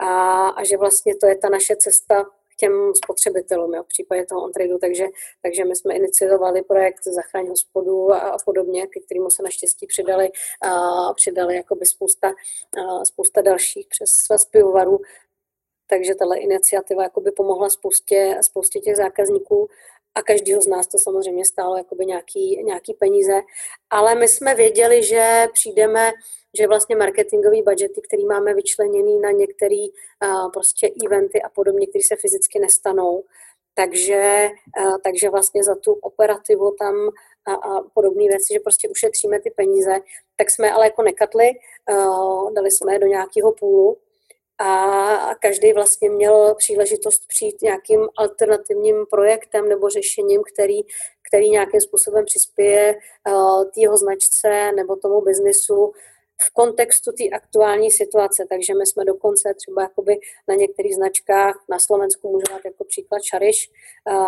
A, a že vlastně to je ta naše cesta těm spotřebitelům jo, v případě toho on takže, takže my jsme iniciovali projekt Zachraň hospodu a, a podobně, ke kterému se naštěstí přidali, a přidali jakoby spousta, a spousta dalších přes svaz pivovarů, takže tahle iniciativa jakoby pomohla spoustě, spoustě těch zákazníků a každýho z nás to samozřejmě stálo jakoby nějaký, nějaký peníze, ale my jsme věděli, že přijdeme že vlastně marketingový budgety, který máme vyčleněný na některé uh, prostě eventy a podobně, které se fyzicky nestanou, takže, uh, takže vlastně za tu operativu tam a, a podobné věci, že prostě ušetříme ty peníze, tak jsme ale jako nekatli, uh, dali jsme je do nějakého půlu a každý vlastně měl příležitost přijít nějakým alternativním projektem nebo řešením, který, který nějakým způsobem přispěje uh, značce nebo tomu biznisu v kontextu té aktuální situace. Takže my jsme dokonce třeba jakoby na některých značkách na Slovensku můžu dát jako příklad Šariš,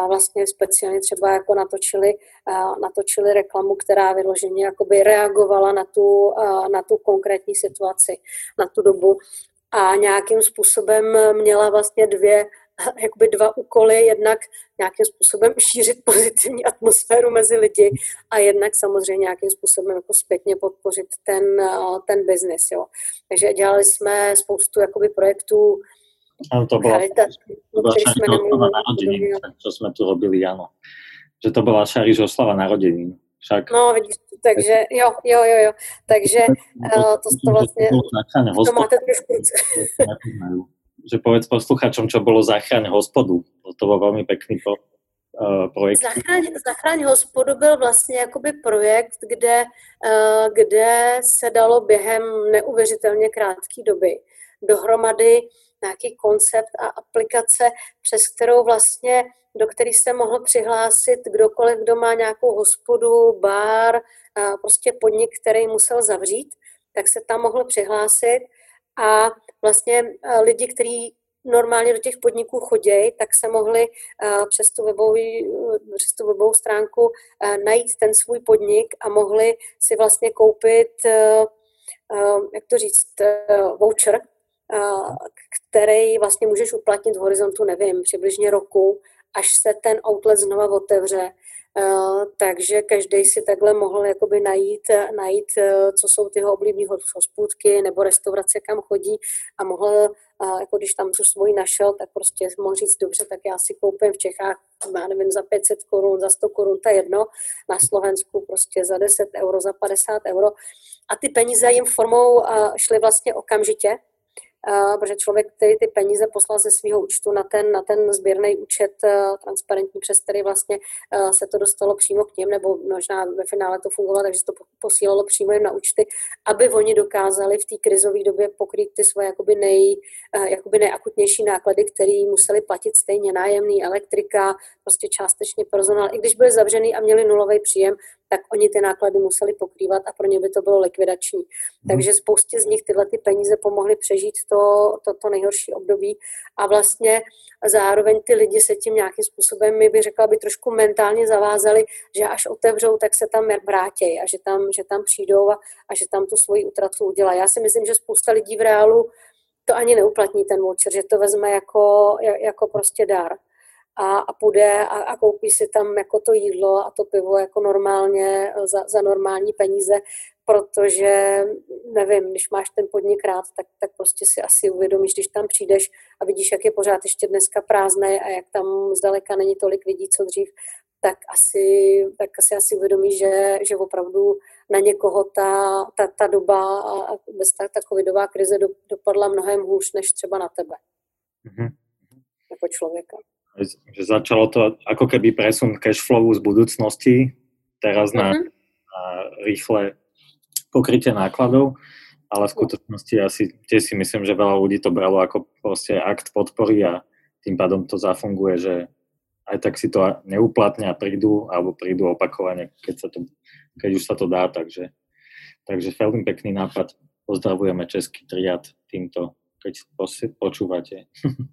vlastně speciálně třeba jako natočili, natočili reklamu, která vyloženě jakoby reagovala na tu, na tu konkrétní situaci, na tu dobu a nějakým způsobem měla vlastně dvě jakoby dva úkoly, jednak nějakým způsobem šířit pozitivní atmosféru mezi lidi a jednak samozřejmě nějakým způsobem jako zpětně podpořit ten, ten biznis. Jo. Takže dělali jsme spoustu jakoby projektů, ano, to byla, to byla Šariš oslava narodenín, čo jsme tu robili, ano. Že to byla Šariš oslava narodenín. Však... No, vidíš, takže jo, jo, jo, jo. Takže uh, to, to vlastně, to máte trošku že povedz posluchačom, čo bolo Zachraň hospodu. To bol veľmi pekný pro, uh, projekt. Zachraň, Zachraň hospodu byl vlastně jakoby projekt, kde, uh, kde se dalo během neuvěřitelně krátké doby dohromady nějaký koncept a aplikace, přes kterou vlastně, do který se mohl přihlásit kdokoliv, kdo má nějakou hospodu, bar, prostě podnik, který musel zavřít, tak se tam mohl přihlásit. A vlastně lidi, kteří normálně do těch podniků chodí, tak se mohli přes tu webovou, přes tu webovou stránku najít ten svůj podnik a mohli si vlastně koupit, jak to říct, voucher, který vlastně můžeš uplatnit v horizontu, nevím, přibližně roku, až se ten outlet znova otevře. Takže každý si takhle mohl jakoby najít, najít, co jsou ty jeho oblíbené hospůdky nebo restaurace, kam chodí a mohl, jako když tam tu svoji našel, tak prostě mohl říct, dobře, tak já si koupím v Čechách, já nevím, za 500 korun, za 100 korun, to je jedno, na Slovensku prostě za 10 euro, za 50 euro. A ty peníze jim formou šly vlastně okamžitě, protože člověk, který ty peníze poslal ze svého účtu na ten, na ten sběrný účet uh, transparentní, přes který vlastně uh, se to dostalo přímo k něm, nebo možná ve finále to fungovalo, takže to posílalo přímo jim na účty, aby oni dokázali v té krizové době pokrýt ty svoje jakoby, nej, jakoby nejakutnější náklady, které museli platit stejně nájemný, elektrika, prostě částečně personál. I když byli zavřený a měli nulový příjem, tak oni ty náklady museli pokrývat a pro ně by to bylo likvidační. Hmm. Takže spoustě z nich tyhle ty peníze pomohly přežít to, to, to nejhorší období a vlastně zároveň ty lidi se tím nějakým způsobem, my bych řekla, by trošku mentálně zavázali, že až otevřou, tak se tam vrátí a že tam, že tam přijdou a, a že tam tu svoji utratu udělají. Já si myslím, že spousta lidí v reálu to ani neuplatní ten voucher, že to vezme jako, jako prostě dar a, a půjde a, a koupí si tam jako to jídlo a to pivo jako normálně za, za normální peníze, protože nevím, když máš ten podnik rád, tak, tak prostě si asi uvědomíš, když tam přijdeš a vidíš, jak je pořád ještě dneska prázdné a jak tam zdaleka není tolik lidí, co dřív, tak asi, tak asi, asi uvědomíš, že, že opravdu na někoho ta, ta, ta doba a vůbec ta, ta covidová krize do, dopadla mnohem hůř, než třeba na tebe. Mm-hmm. Jako člověka že začalo to ako keby presun cashflowu z budúcnosti teraz na, mm-hmm. na rýchle pokrytie nákladov, ale v skutočnosti asi tiež si myslím, že veľa ľudí to bralo ako proste akt podpory a tým pádom to zafunguje, že aj tak si to neuplatne a prídu, alebo prídu opakovane, keď, sa to, keď už sa to dá, takže, takže veľmi pekný nápad. Pozdravujeme Český triad týmto keď počúvate.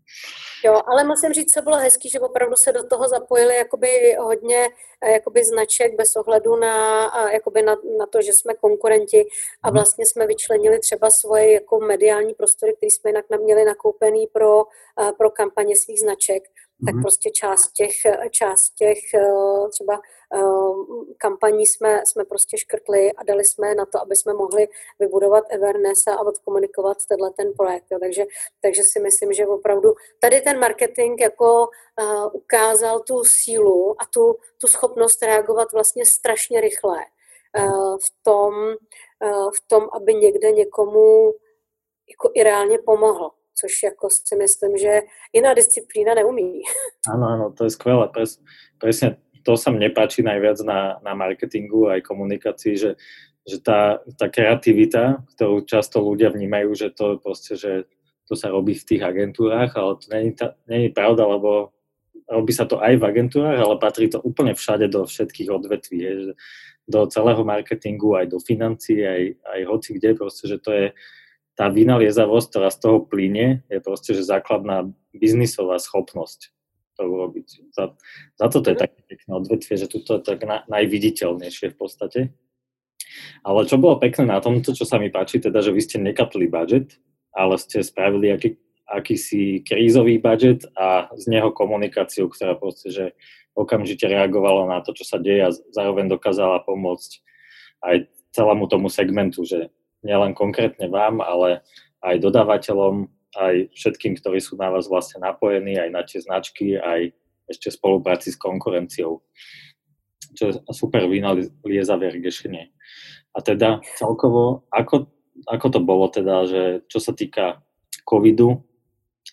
Jo, ale musím říct, co bylo hezký, že opravdu se do toho zapojili jakoby hodně eh, jakoby značek bez ohledu na, jakoby na, na to, že jsme konkurenti a mhm. vlastně jsme vyčlenili třeba svoje jako mediální prostory, které jsme jinak měli nakoupený pro, eh, pro kampaně svých značek tak mm-hmm. prostě část těch, část těch eh, třeba eh, kampaní jsme, jsme prostě škrtli a dali jsme na to, aby jsme mohli vybudovat awareness a odkomunikovat tenhle ten projekt. Takže, takže si myslím, že opravdu tady ten marketing jako uh, ukázal tu sílu a tu, tu schopnost reagovat vlastně strašně rychle uh, v tom, uh, v tom, aby někde někomu jako i reálně pomohl což jako si myslím, že jiná disciplína neumí. Áno, áno, to je skvelé. Pres, presne to sa mne páči najviac na, na marketingu aj komunikácii, že, že tá, tá kreativita, ktorú často ľudia vnímajú, že to proste, že to sa robí v tých agentúrách, ale to není, ta, není pravda, lebo robí sa to aj v agentúrach, ale patrí to úplne všade do všetkých odvetví, je, do celého marketingu, aj do financií, aj, aj hoci kde, proste, že to je, tá vynaliezavosť, ktorá z toho plyne, je proste, že základná biznisová schopnosť to urobiť. Za, za to to je také pekné odvetvie, že tu je tak na, najviditeľnejšie v podstate. Ale čo bolo pekné na tomto, čo sa mi páči, teda, že vy ste nekapli budget, ale ste spravili aký, akýsi krízový budget a z neho komunikáciu, ktorá proste, že okamžite reagovala na to, čo sa deje a zároveň dokázala pomôcť aj celému tomu segmentu, že nielen konkrétne vám, ale aj dodávateľom, aj všetkým, ktorí sú na vás vlastne napojení, aj na tie značky, aj ešte spolupráci s konkurenciou. Čo je super vynaliezavé riešenie. A teda celkovo, ako, ako to bolo teda, že čo sa týka covidu,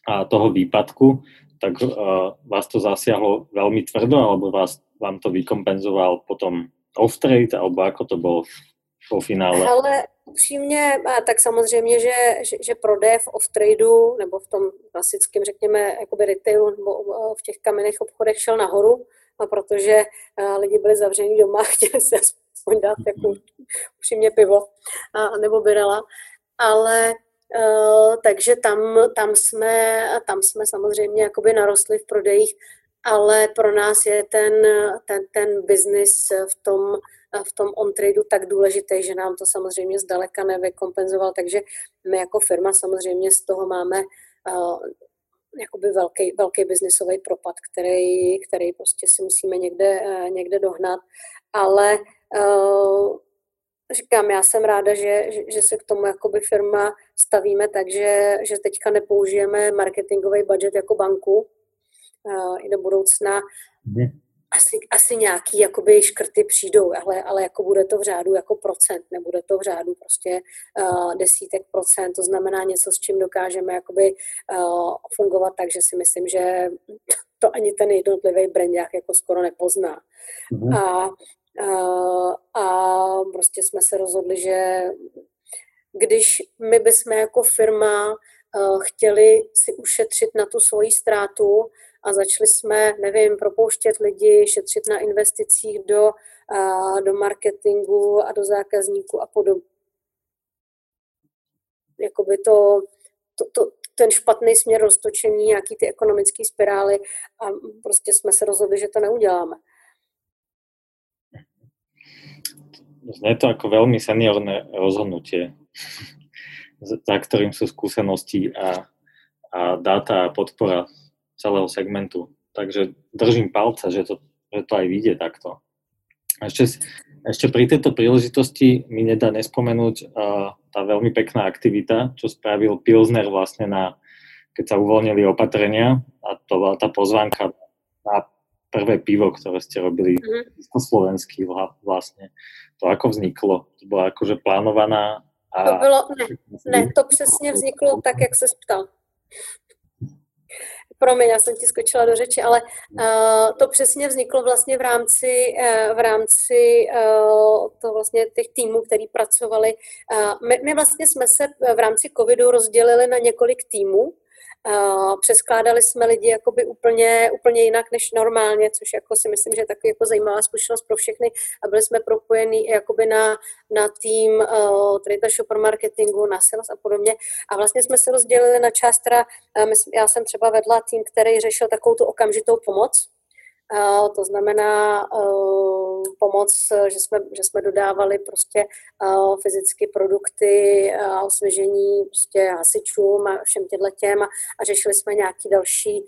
a toho výpadku, tak uh, vás to zasiahlo veľmi tvrdo, alebo vás, vám to vykompenzoval potom off-trade, alebo ako to bylo po finále? Ale upřímně, tak samozřejmě, že, že, že prodej v off-tradu nebo v tom klasickém, řekněme, jakoby retailu nebo v těch kamenných obchodech šel nahoru, a protože lidi byli zavření doma, chtěli si aspoň dát jako upřímně pivo a, nebo birela. Ale Uh, takže tam, tam, jsme, tam jsme samozřejmě jakoby narostli v prodejích, ale pro nás je ten, ten, ten biznis v tom, v tom on-tradu tak důležitý, že nám to samozřejmě zdaleka nevykompenzoval, takže my jako firma samozřejmě z toho máme uh, jakoby velký, velký biznisový propad, který, který prostě si musíme někde, uh, někde dohnat, ale uh, říkám, já jsem ráda, že, že, že se k tomu jakoby firma stavíme tak, že, že teďka nepoužijeme marketingový budget jako banku uh, i do budoucna. Mm asi, asi nějaký jakoby škrty přijdou, ale, ale jako bude to v řádu jako procent, nebude to v řádu prostě uh, desítek procent, to znamená něco, s čím dokážeme jakoby uh, fungovat tak, že si myslím, že to ani ten jednotlivý brandák jako skoro nepozná. Mm. A, uh, a prostě jsme se rozhodli, že když my bychom jako firma uh, chtěli si ušetřit na tu svoji ztrátu, a začali jsme, nevím, propouštět lidi, šetřit na investicích do, do marketingu a do zákazníků a podobně. Jakoby to, to, to, ten špatný směr roztočení, nějaký ty ekonomické spirály a prostě jsme se rozhodli, že to neuděláme. Znie to ako veľmi seniorné rozhodnutie, za ktorým sú skúsenosti a, a dáta a podpora celého segmentu. Takže držím palce, že to, že to aj vyjde takto. Ešte, ešte pri tejto príležitosti mi nedá nespomenúť uh, tá veľmi pekná aktivita, čo spravil Pilsner vlastne na, keď sa uvoľnili opatrenia a to bola tá pozvánka na prvé pivo, ktoré ste robili mm-hmm. slovenský vlastne. To ako vzniklo? To bola akože plánovaná a... To bylo, ne, ne, to přesně vzniklo tak, jak se ptal. Promiň, já jsem ti skočila do řeči, ale uh, to přesně vzniklo vlastně v rámci, uh, v rámci uh, to vlastně těch týmů, který pracovali. Uh, my, my vlastně jsme se v rámci covidu rozdělili na několik týmů, přeskládali jsme lidi jakoby úplně, úplně jinak než normálně, což jako si myslím, že je takový jako zajímavá zkušenost pro všechny. A byli jsme propojení jakoby na, na tým uh, trade shopper marketingu, na sales a podobně. A vlastně jsme se rozdělili na část, která, uh, já jsem třeba vedla tým, který řešil takovou tu okamžitou pomoc, to znamená uh, pomoc, že jsme, že jsme dodávali prostě uh, fyzicky produkty a uh, osvěžení prostě hasičům a všem těmhle těm a, a řešili jsme nějaký další,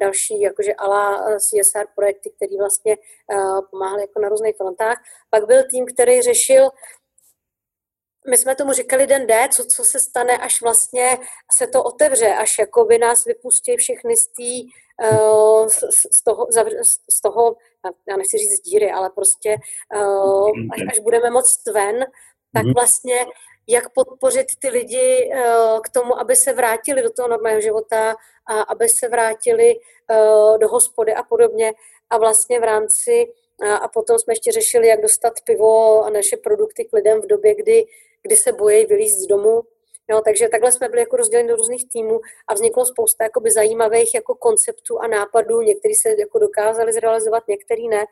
další jakože ala CSR projekty, které vlastně pomáhaly jako na různých frontách. Pak byl tým, který řešil my jsme tomu říkali den D, co, co se stane, až vlastně se to otevře, až jako by nás vypustí všechny z, tý, uh, z, z, toho, z toho, já nechci říct díry, ale prostě až, až budeme moc ven, tak mhm. vlastně jak podpořit ty lidi uh, k tomu, aby se vrátili do toho normálního života a aby se vrátili do hospody a podobně. A vlastně v rámci a potom jsme ještě řešili, jak dostat pivo a naše produkty k lidem v době, kdy kdy se bojí vylízt z domu. Jo, takže takhle jsme byli jako rozděleni do různých týmů a vzniklo spousta jakoby zajímavých jako konceptů a nápadů. Některý se jako dokázali zrealizovat, některý ne,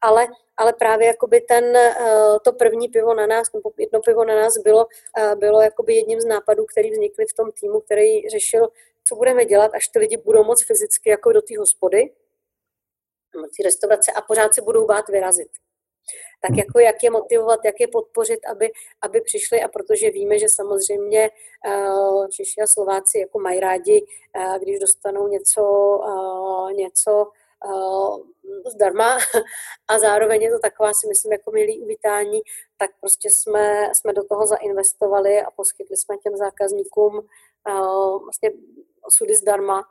ale, ale právě jakoby ten, eh, to první pivo na nás, nebo jedno pivo na nás bylo, eh, bylo jakoby jedním z nápadů, který vznikly v tom týmu, který řešil, co budeme dělat, až ty lidi budou moc fyzicky jako do té hospody, do té restaurace a pořád se budou bát vyrazit tak hmm. jako jak je motivovat, jak je podpořit, aby, aby přišli a protože víme, že samozřejmě uh, Češi a Slováci jako mají rádi, uh, když dostanou něco, uh, něco zdarma a zároveň je to taková, si myslím, jako milý uvítání, tak prostě jsme, jsme do toho zainvestovali a poskytli jsme těm zákazníkům vlastně osudy zdarma.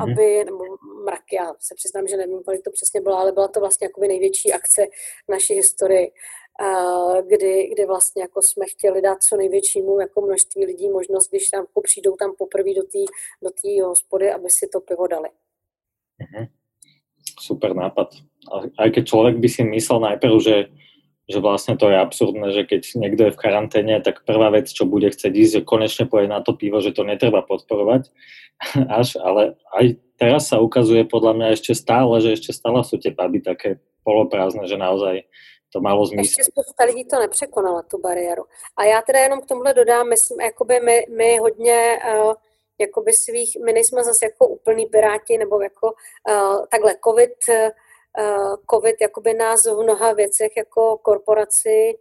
Aby, nebo mraky, já se přiznám, že nevím, kolik to přesně bylo, ale byla to vlastně jakoby největší akce v naší historii. kdy, kdy vlastně jako jsme chtěli dát co největšímu jako množství lidí možnost, když tam jako přijdou tam poprvé do té do tý hospody, aby si to pivo dali. Mhm. Super nápad. A keď člověk by si myslel najprv, že že vlastne to je absurdné, že keď niekto je v karanténe, tak prvá vec, čo bude chcieť ísť, že konečne poje na to pivo, že to netreba podporovať až, ale aj teraz sa ukazuje podľa mňa ešte stále, že ešte stále sú tie puby také poloprázdne, že naozaj to malo zmysl. Ještě spousta lidí to nepřekonala, tu bariéru. A já teda jenom k tomhle dodám, my, jsme, jakoby my, my hodně uh, jakoby svých, my nejsme zase jako úplný piráti, nebo jako uh, takhle covid uh, COVID jakoby nás v mnoha věcech jako korporaci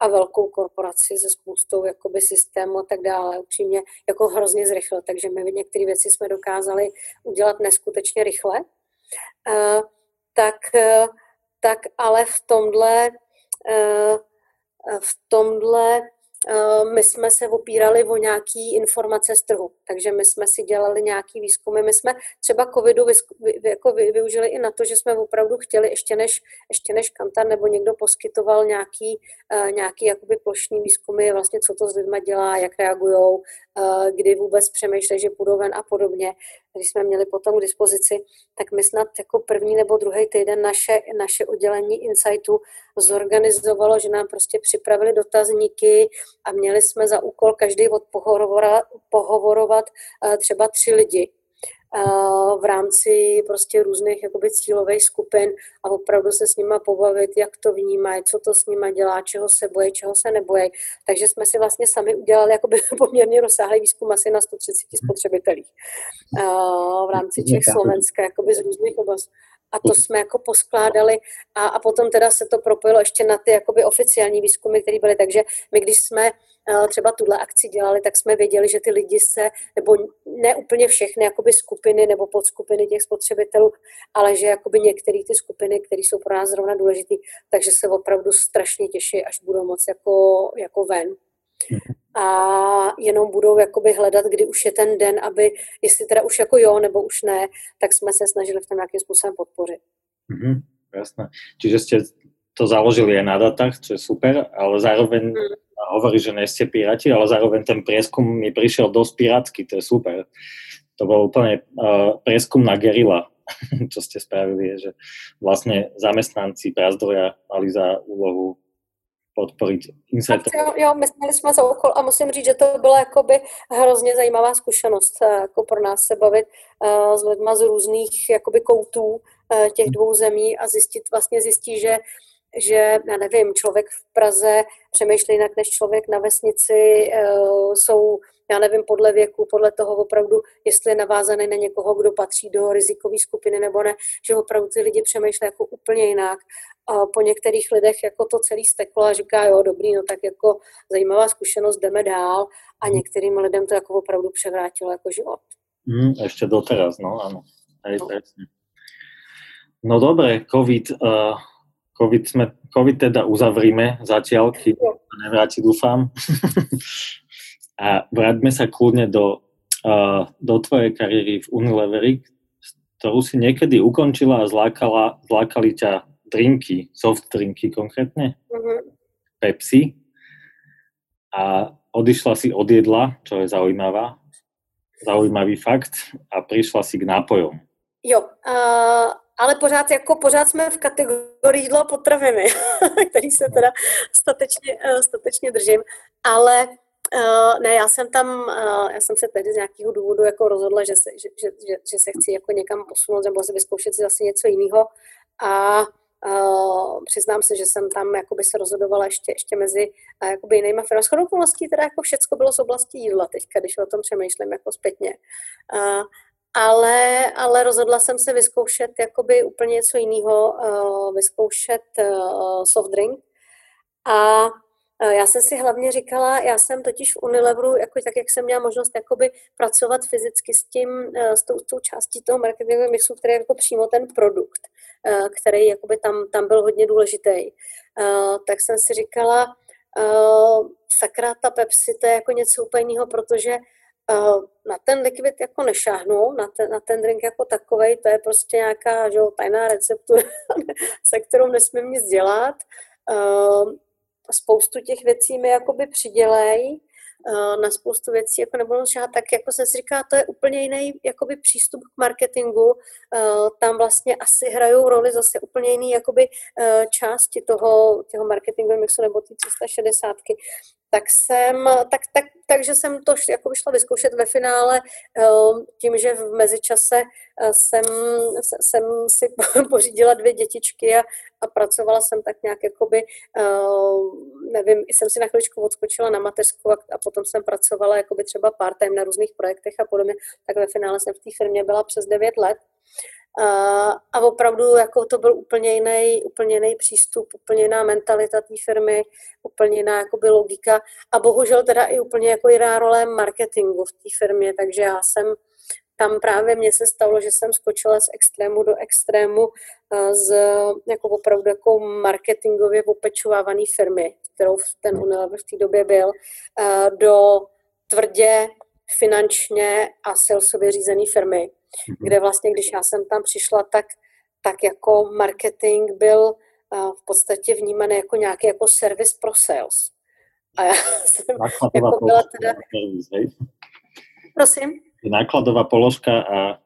a velkou korporaci se spoustou jakoby systému a tak dále upřímně jako hrozně zrychlil, takže my některé věci jsme dokázali udělat neskutečně rychle. Uh, tak, uh, tak ale v tomhle v tomhle Eh, my jsme se opírali o nějaké informace z trhu, takže my jsme si dělali nějaký výzkumy. My jsme třeba covidu jako využili i na to, že jsme opravdu chtěli, ještě než, ještě než kantar nebo někdo poskytoval nějaký, eh, nějaký jakoby plošní výzkumy, vlastně co to s lidma dělá, jak reagují, eh, kdy vůbec přemýšlejí, že půjdou ven a podobně když jsme měli potom k dispozici, tak my snad jako první nebo druhý týden naše, naše oddělení Insightu zorganizovalo, že nám prostě připravili dotazníky a měli jsme za úkol každý pohovorovat eh, třeba tři lidi v rámci prostě různých jakoby cílových skupin a opravdu se s nima pobavit, jak to vnímají, co to s nima dělá, čeho se bojí, čeho se nebojí. Takže jsme si vlastně sami udělali jakoby poměrně rozsáhlý výzkum asi na 130 spotřebitelích v rámci Čech, Slovenska, jakoby z různých oblastí a to jsme jako poskládali a, a potom teda se to propojilo ještě na ty jakoby oficiální výzkumy, které byly, takže my když jsme uh, třeba tuhle akci dělali, tak jsme věděli, že ty lidi se, nebo ne úplně všechny jakoby skupiny nebo podskupiny těch spotřebitelů, ale že jakoby některé ty skupiny, které jsou pro nás zrovna důležité, takže se opravdu strašně těší, až budou moc jako, jako ven a jenom budou jakoby hledat, kdy už je ten den, aby, jestli teda už jako jo, nebo už ne, tak jsme se snažili v tom nějakým způsobem podpořit. Mm-hmm, jasné. Čiže jste to založili aj na datách, čo je super, ale zároveň mm. hovorí, že nejste piráti, ale zároveň ten prieskum mi prišiel dosť pirátsky, to je super. To bol úplne uh, prieskum na gerila, čo ste spravili, že vlastne zamestnanci Prazdroja mali za úlohu podporit insight. Jo, my jsme, jsme za okol a musím říct, že to byla jakoby hrozně zajímavá zkušenost eh, jako pro nás se bavit uh, s lidma z různých jakoby koutů uh, těch dvou zemí a zjistit, vlastně zjistit, že že, já nevím, člověk v Praze přemýšlí jinak než člověk na vesnici, uh, jsou já nevím, podle věku, podle toho opravdu, jestli je navázaný na někoho, kdo patří do rizikové skupiny nebo ne, že opravdu ty lidi přemýšlejí jako úplně jinak. A po některých lidech jako to celý steklo a říká, jo, dobrý, no tak jako zajímavá zkušenost, jdeme dál a mhm. některým lidem to jako opravdu převrátilo jako život. Mm, ještě doteraz, no, ano. Hej, no. No dobré, COVID, uh, COVID, sme, COVID teda uzavrime zatiaľ, keď nevráti, dúfam. A vráťme sa kľudne do, uh, do tvojej kariéry v Unileveri, ktorú si niekedy ukončila a zlákala, zlákali ťa drinky, soft drinky konkrétne, mm-hmm. Pepsi. A odišla si od jedla, čo je zaujímavá, zaujímavý fakt, a prišla si k nápojom. Jo, uh, ale pořád, jako pořád jsme v kategorii jídlo a potraviny, který se teda statečně, uh, statečně držím, ale Uh, ne, já jsem tam, uh, já jsem se tehdy z nějakého důvodu jako rozhodla, že se, že, že, že, že se chci jako někam posunout nebo si vyzkoušet si zase něco jiného a uh, přiznám se, že jsem tam jakoby se rozhodovala ještě, ještě mezi uh, jakoby jinýma firmami. Shodou okolností teda jako všecko bylo z oblasti jídla teďka, když o tom přemýšlím jako zpětně. Uh, ale, ale rozhodla jsem se vyzkoušet jakoby úplně něco jiného, uh, vyzkoušet uh, soft drink a já jsem si hlavně říkala, já jsem totiž v Unileveru, jako, tak jak jsem měla možnost jakoby pracovat fyzicky s tím, eh, s tou, tou částí toho marketingového mixu, který je jako přímo ten produkt, eh, který jakoby tam, tam byl hodně důležitý. Tak jsem si říkala, sakra, ta Pepsi, to je jako něco úplně jiného, protože na ten likvid jako nešáhnu, na ten, na ten drink jako takovej, to je prostě nějaká že, tajná receptura, se kterou nesmím nic dělat spoustu těch věcí mi jakoby přidělej, Eh, na spoustu věcí jako nebudu šát, tak jako jsem si říká, to je úplně jiný jakoby přístup k marketingu. Eh, tam vlastně asi hrajou roli zase úplně jiný jakoby eh, části toho, toho marketingového mixu nebo ty 360 tak jsem, tak, tak, takže jsem to jako šla vyzkoušet ve finále tím, že v mezičase jsem, jsem si pořídila dvě dětičky a, a pracovala jsem tak nějak jakoby, nevím, jsem si na chviličku odskočila na mateřskou a, a potom jsem pracovala jakoby třeba part-time na různých projektech a podobně, tak ve finále jsem v té firmě byla přes 9 let. A opravdu jako to byl úplně jiný, úplně jiný přístup, úplně jiná mentalita té firmy, úplně jiná jakoby logika. A bohužel teda i úplně jako jiná role marketingu v té firmě, takže já jsem tam právě mně se stalo, že jsem skočila z extrému do extrému z jako opravdu jako marketingově opečovávané firmy, kterou ten Unilever v té době byl, do tvrdě finančně a salesově řízené firmy, mm-hmm. kde vlastně, když já jsem tam přišla, tak, tak jako marketing byl v podstatě vnímaný jako nějaký jako servis pro sales. A já jsem jako byla teda... Prosím? Nákladová položka a,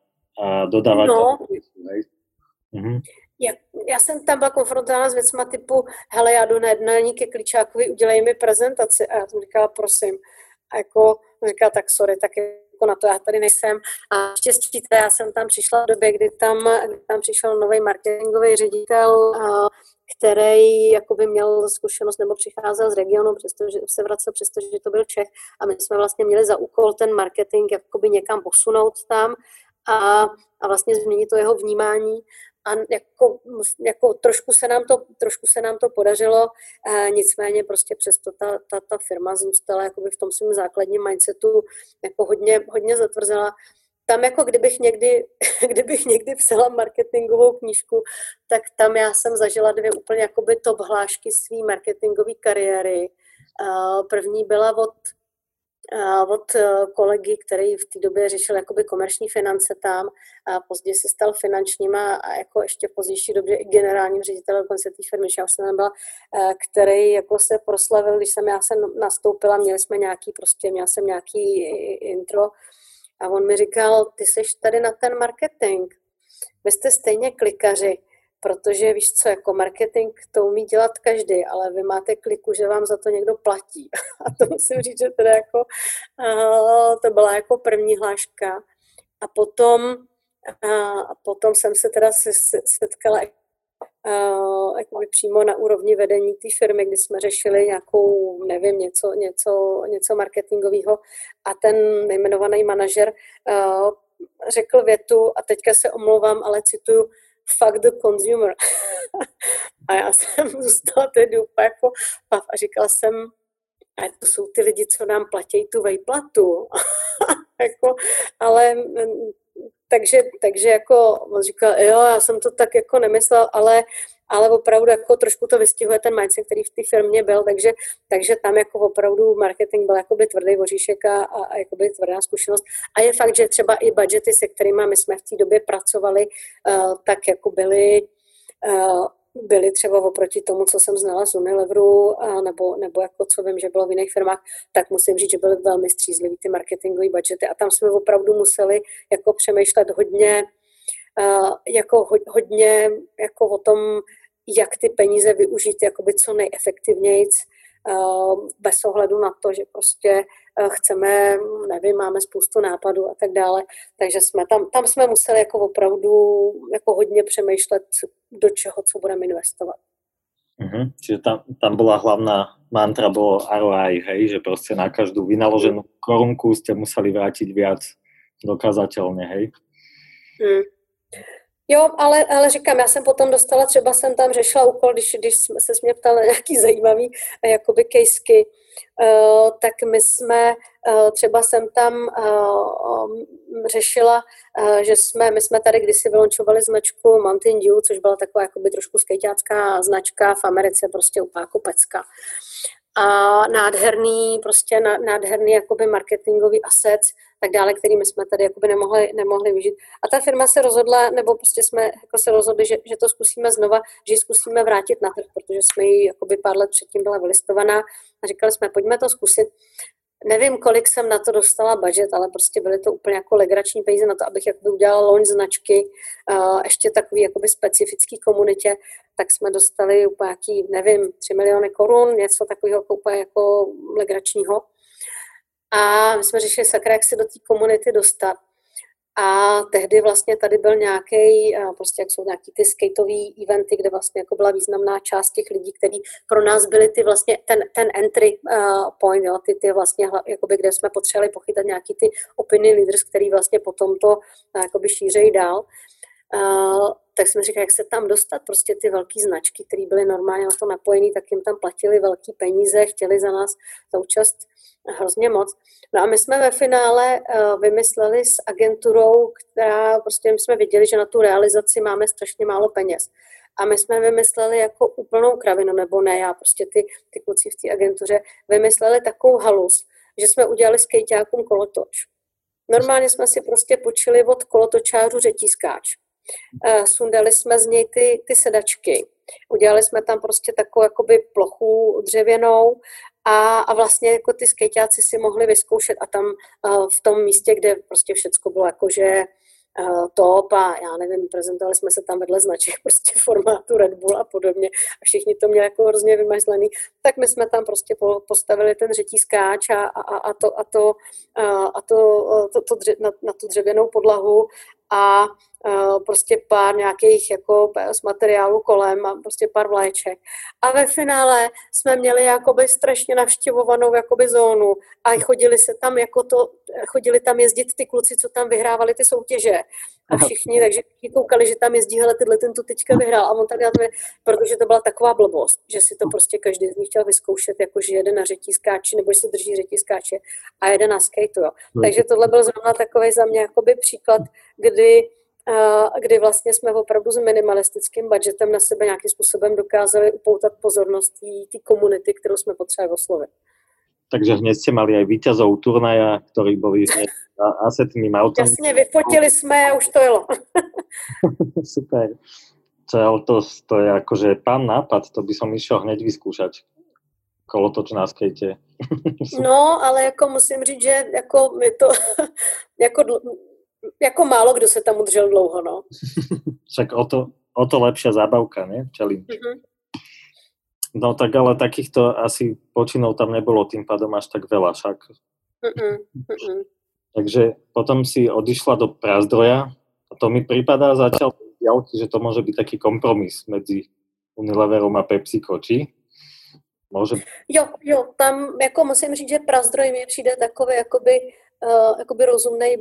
a dodávat. No, mm-hmm. Já, já jsem tam byla konfrontována s věcma typu, hele, já jdu na jednání ke Klíčákovi, udělej mi prezentaci. A já jsem říkala, prosím. A jako říkala, tak sorry, tak jako na to já tady nejsem. A štěstí, já jsem tam přišla v době, kdy tam, kdy tam přišel nový marketingový ředitel, který jakoby měl zkušenost nebo přicházel z regionu, přestože se vracel, přestože to byl Čech. A my jsme vlastně měli za úkol ten marketing jakoby někam posunout tam a, a vlastně změnit to jeho vnímání a jako, jako trošku, se nám to, trošku se nám to podařilo, e, nicméně prostě přesto ta, ta, ta firma zůstala jakoby v tom svém základním mindsetu jako hodně, hodně zatvrzela. Tam jako kdybych někdy, kdybych někdy psala marketingovou knížku, tak tam já jsem zažila dvě úplně jakoby top hlášky své marketingové kariéry. E, první byla od od eh, kolegy, který v té době řešil jakoby komerční finance tam a později se stal finančním a jako ještě v pozdější době i generálním ředitelem dokonce té firmy, já už jsem byla, eh, který jako se proslavil, když jsem já jsem nastoupila, měli jsme nějaký prostě, měla jsem nějaký intro a on mi říkal, ty seš tady na ten marketing, vy jste stejně klikaři, protože víš co, jako marketing to umí dělat každý, ale vy máte kliku, že vám za to někdo platí. A to musím říct, že teda jako, uh, to byla jako první hláška. A potom, uh, a potom jsem se teda setkala uh, jakoby přímo na úrovni vedení té firmy, kdy jsme řešili nějakou, nevím, něco, něco, něco marketingového a ten nejmenovaný manažer řekl větu, a teďka se omlouvám, ale cituju, fuck the consumer. a já jsem zůstala tedy úplně jako a říkala jsem, a to jsou ty lidi, co nám platí tu vejplatu. jako, ale takže, takže jako on říkal, jo, já jsem to tak jako nemyslel, ale ale opravdu jako trošku to vystihuje ten mindset, který v té firmě byl, takže, takže tam jako opravdu marketing byl jakoby tvrdý voříšek a, a, a jakoby tvrdá zkušenost. A je fakt, že třeba i budgety, se kterými my jsme v té době pracovali, uh, tak jako byly uh, byly třeba oproti tomu, co jsem znala z Unileveru, a nebo, nebo jako co vím, že bylo v jiných firmách, tak musím říct, že byly velmi střízlivý ty marketingové budgety a tam jsme opravdu museli jako přemýšlet hodně, jako hodně jako o tom, jak ty peníze využít jakoby co nejefektivněji, bez ohledu na to, že prostě chceme, nevím, máme spoustu nápadů a tak dále. Takže jsme tam, tam jsme museli jako opravdu jako hodně přemýšlet, do čeho, co budeme investovat. Mm-hmm. Čiže tam, tam bola hlavná mantra bolo ROI, hej, že prostě na každú vynaloženú korunku ste museli vrátiť viac dokazateľne, hej? Mm. Jo, ale, ale říkám, já jsem potom dostala, třeba jsem tam řešila úkol, když, když se mě ptal na nějaký zajímavý jakoby kejsky, uh, tak my jsme, uh, třeba jsem tam um, řešila, že jsme, my jsme tady kdysi vylončovali značku Mountain Dew, což byla taková jakoby trošku skejťácká značka v Americe, prostě úplná pecka a nádherný, prostě nádherný jakoby marketingový assets tak dále, kterými jsme tady jakoby nemohli, nemohli vyžít. A ta firma se rozhodla, nebo prostě jsme jako se rozhodli, že, že to zkusíme znova, že ji zkusíme vrátit na trh, protože jsme ji jakoby pár let předtím byla vylistovaná a říkali jsme, pojďme to zkusit. Nevím, kolik jsem na to dostala budget, ale prostě byly to úplně jako legrační peníze na to, abych jakoby udělala launch značky, uh, ještě takový jakoby specifický komunitě, tak jsme dostali úplně nějaký, nevím, 3 miliony korun, něco takového jako úplně jako legračního. A my jsme řešili sakra, jak se do té komunity dostat. A tehdy vlastně tady byl nějaký, prostě jak jsou nějaký ty skateové eventy, kde vlastně jako byla významná část těch lidí, kteří pro nás byli ty vlastně ten, ten entry point, jo, ty, ty vlastně, jakoby, kde jsme potřebovali pochytat nějaký ty opinion leaders, který vlastně potom to jakoby šířejí dál. Tak jsme říkali, jak se tam dostat, prostě ty velké značky, které byly normálně na to napojené, tak jim tam platili velké peníze, chtěli za nás za účast hrozně moc. No a my jsme ve finále uh, vymysleli s agenturou, která prostě my jsme viděli, že na tu realizaci máme strašně málo peněz. A my jsme vymysleli jako úplnou kravinu, nebo ne, já prostě ty, ty kluci v té agentuře, vymysleli takovou halus, že jsme udělali skejťákům kolotoč. Normálně jsme si prostě počili od kolotočářů řetískáč. Uh, sundali jsme z něj ty, ty sedačky. Udělali jsme tam prostě takovou jakoby plochu dřevěnou a, a vlastně jako ty skejťáci si mohli vyzkoušet a tam uh, v tom místě, kde prostě všecko bylo jakože uh, top a já nevím, prezentovali jsme se tam vedle značek prostě formátu Red Bull a podobně a všichni to měli jako hrozně vymazlený, tak my jsme tam prostě postavili ten řetízkáč a, a, a to, a to, a to, to, to dře, na, na tu dřevěnou podlahu a prostě pár nějakých jako z materiálu kolem a prostě pár vlaječek. A ve finále jsme měli jakoby strašně navštěvovanou jakoby zónu a chodili se tam jako to, chodili tam jezdit ty kluci, co tam vyhrávali ty soutěže. A všichni, takže všichni koukali, že tam jezdí, hele, tyhle ten tu teďka vyhrál. A on tady na to, protože to byla taková blbost, že si to prostě každý z nich chtěl vyzkoušet, jako že jede na řetízkáči, nebo že se drží řetízkáče a jede na skate. Jo. Takže tohle byl zrovna takový za mě jakoby příklad, kdy kdy vlastně jsme opravdu s minimalistickým budgetem na sebe nějakým způsobem dokázali upoutat pozornost té komunity, kterou jsme potřebovali oslovit. Takže hned jste mali aj víťazov turnaja, ktorí boli hned asetným autom. Jasně, vyfotili jsme a už to jelo. Super. To, to, to je akože pán nápad, to by som išiel hneď vyskúšať. Kolotoč na skejte. no, ale jako musím říct, že jako my to, jako jako málo kdo se tam udržel dlouho, no. Však o to, o to lepšia zábavka, ne? Challenge. Mm-hmm. No tak ale takýchto asi počinov tam nebolo tým pádom až tak veľa však. Mm-mm, mm-mm. Takže potom si odišla do Prazdroja a to mi připadá zatiaľ že to môže byť taký kompromis medzi Unileverom a PepsiCo, či? Může... Jo, jo, tam jako musím říct, že Prazdroj mi přijde takový jakoby, uh, jakoby rozumný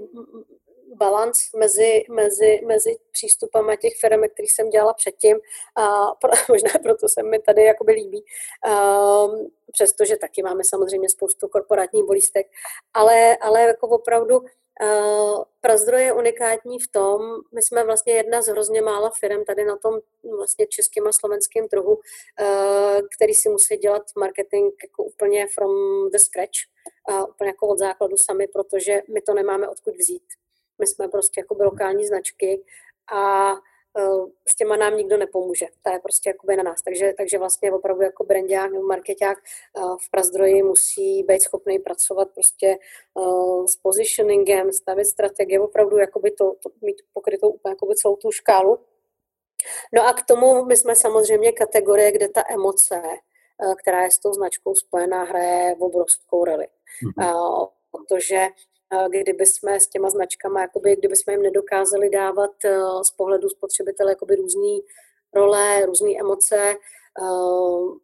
balans mezi, mezi, mezi přístupama těch firm, který jsem dělala předtím a pro, možná proto se mi tady jakoby líbí, um, přestože taky máme samozřejmě spoustu korporátních bolístek, ale, ale jako opravdu Uh, Prazdroj je unikátní v tom, my jsme vlastně jedna z hrozně mála firm tady na tom vlastně českém a slovenském trhu, uh, který si musí dělat marketing jako úplně from the scratch, uh, úplně jako od základu sami, protože my to nemáme odkud vzít. My jsme prostě jako lokální značky a uh, s těma nám nikdo nepomůže. To je prostě jakoby na nás. Takže, takže vlastně opravdu jako brandák nebo marketák uh, v Prazdroji musí být schopný pracovat prostě uh, s positioningem, stavit strategie, opravdu jakoby to, to mít pokrytou úplně jakoby celou tu škálu. No a k tomu my jsme samozřejmě kategorie, kde ta emoce, která je s tou značkou spojená, hraje obrovskou roli. Mm-hmm. Protože kdyby jsme s těma značkama, jakoby, kdyby jsme jim nedokázali dávat eh, z pohledu spotřebitele jakoby různé role, různé emoce, eh,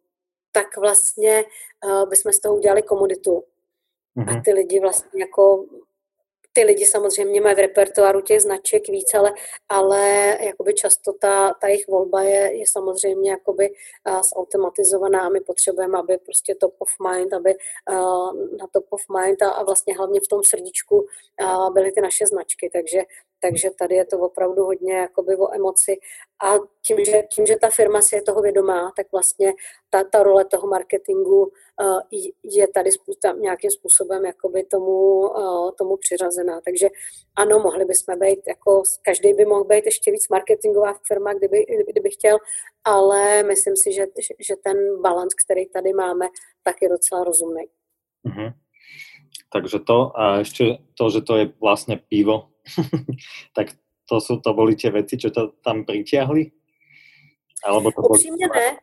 tak vlastně eh, bychom z toho udělali komoditu. Mm-hmm. A mhm. ty lidi vlastně jako ty lidi samozřejmě mají v repertoáru těch značek víc, ale, ale jakoby často ta, ta jejich volba je, je samozřejmě jakoby uh, zautomatizovaná a my potřebujeme, aby prostě top of mind, aby uh, na top of mind a, a vlastně hlavně v tom srdíčku uh, byly ty naše značky. Takže, takže tady je to opravdu hodně jakoby o emoci a tím, že, tím, že ta firma si je toho vědomá, tak vlastně ta, ta role toho marketingu uh, je tady spůsta, nějakým způsobem jakoby tomu, uh, tomu přiřazená. Takže ano, mohli bychom být, jako každý by mohl být ještě víc marketingová firma, kdyby, kdyby chtěl, ale myslím si, že, že ten balans, který tady máme, tak je docela rozumný. Mm-hmm. Takže to a ještě to, že to je vlastně pivo, tak to jsou to boli tie veci, čo to tam pritiahli? Alebo to Upřímně boli... ne.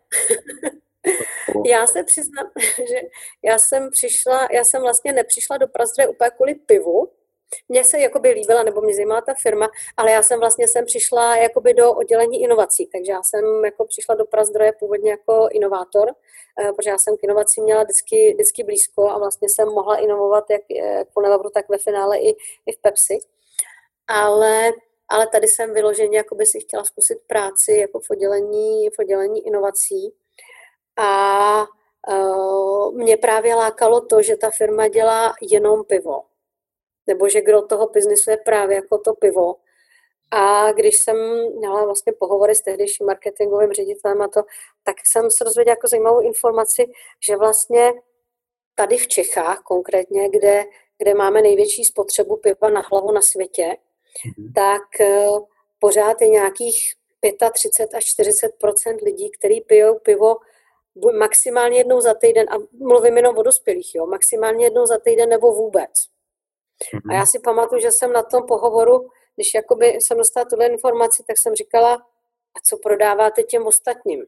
já se přiznám, že já jsem přišla, já jsem vlastně nepřišla do Prazdroje úplně kvůli pivu, mně se jakoby líbila, nebo mě zajímala ta firma, ale já jsem vlastně sem přišla jakoby do oddělení inovací, takže já jsem jako přišla do Prazdroje původně jako inovátor, eh, protože já jsem k inovací měla vždycky, vždycky blízko a vlastně jsem mohla inovovat jak po Nelabru, tak ve finále i, i v Pepsi. Ale ale tady jsem vyloženě jako by si chtěla zkusit práci jako v oddělení, v oddělení inovací. A uh, mě právě lákalo to, že ta firma dělá jenom pivo. Nebo že kdo toho biznisu je právě jako to pivo. A když jsem měla vlastně pohovory s tehdejším marketingovým ředitelem a to, tak jsem se dozvěděla jako zajímavou informaci, že vlastně tady v Čechách konkrétně, kde, kde máme největší spotřebu piva na hlavu na světě. Tak eh, pořád je nějakých 35 až 40 lidí, kteří pijou pivo maximálně jednou za týden, a mluvím jenom o dospělých, jo, maximálně jednou za týden nebo vůbec. Mm-hmm. A já si pamatuju, že jsem na tom pohovoru, když jakoby jsem dostala tuhle informaci, tak jsem říkala, a co prodáváte těm ostatním?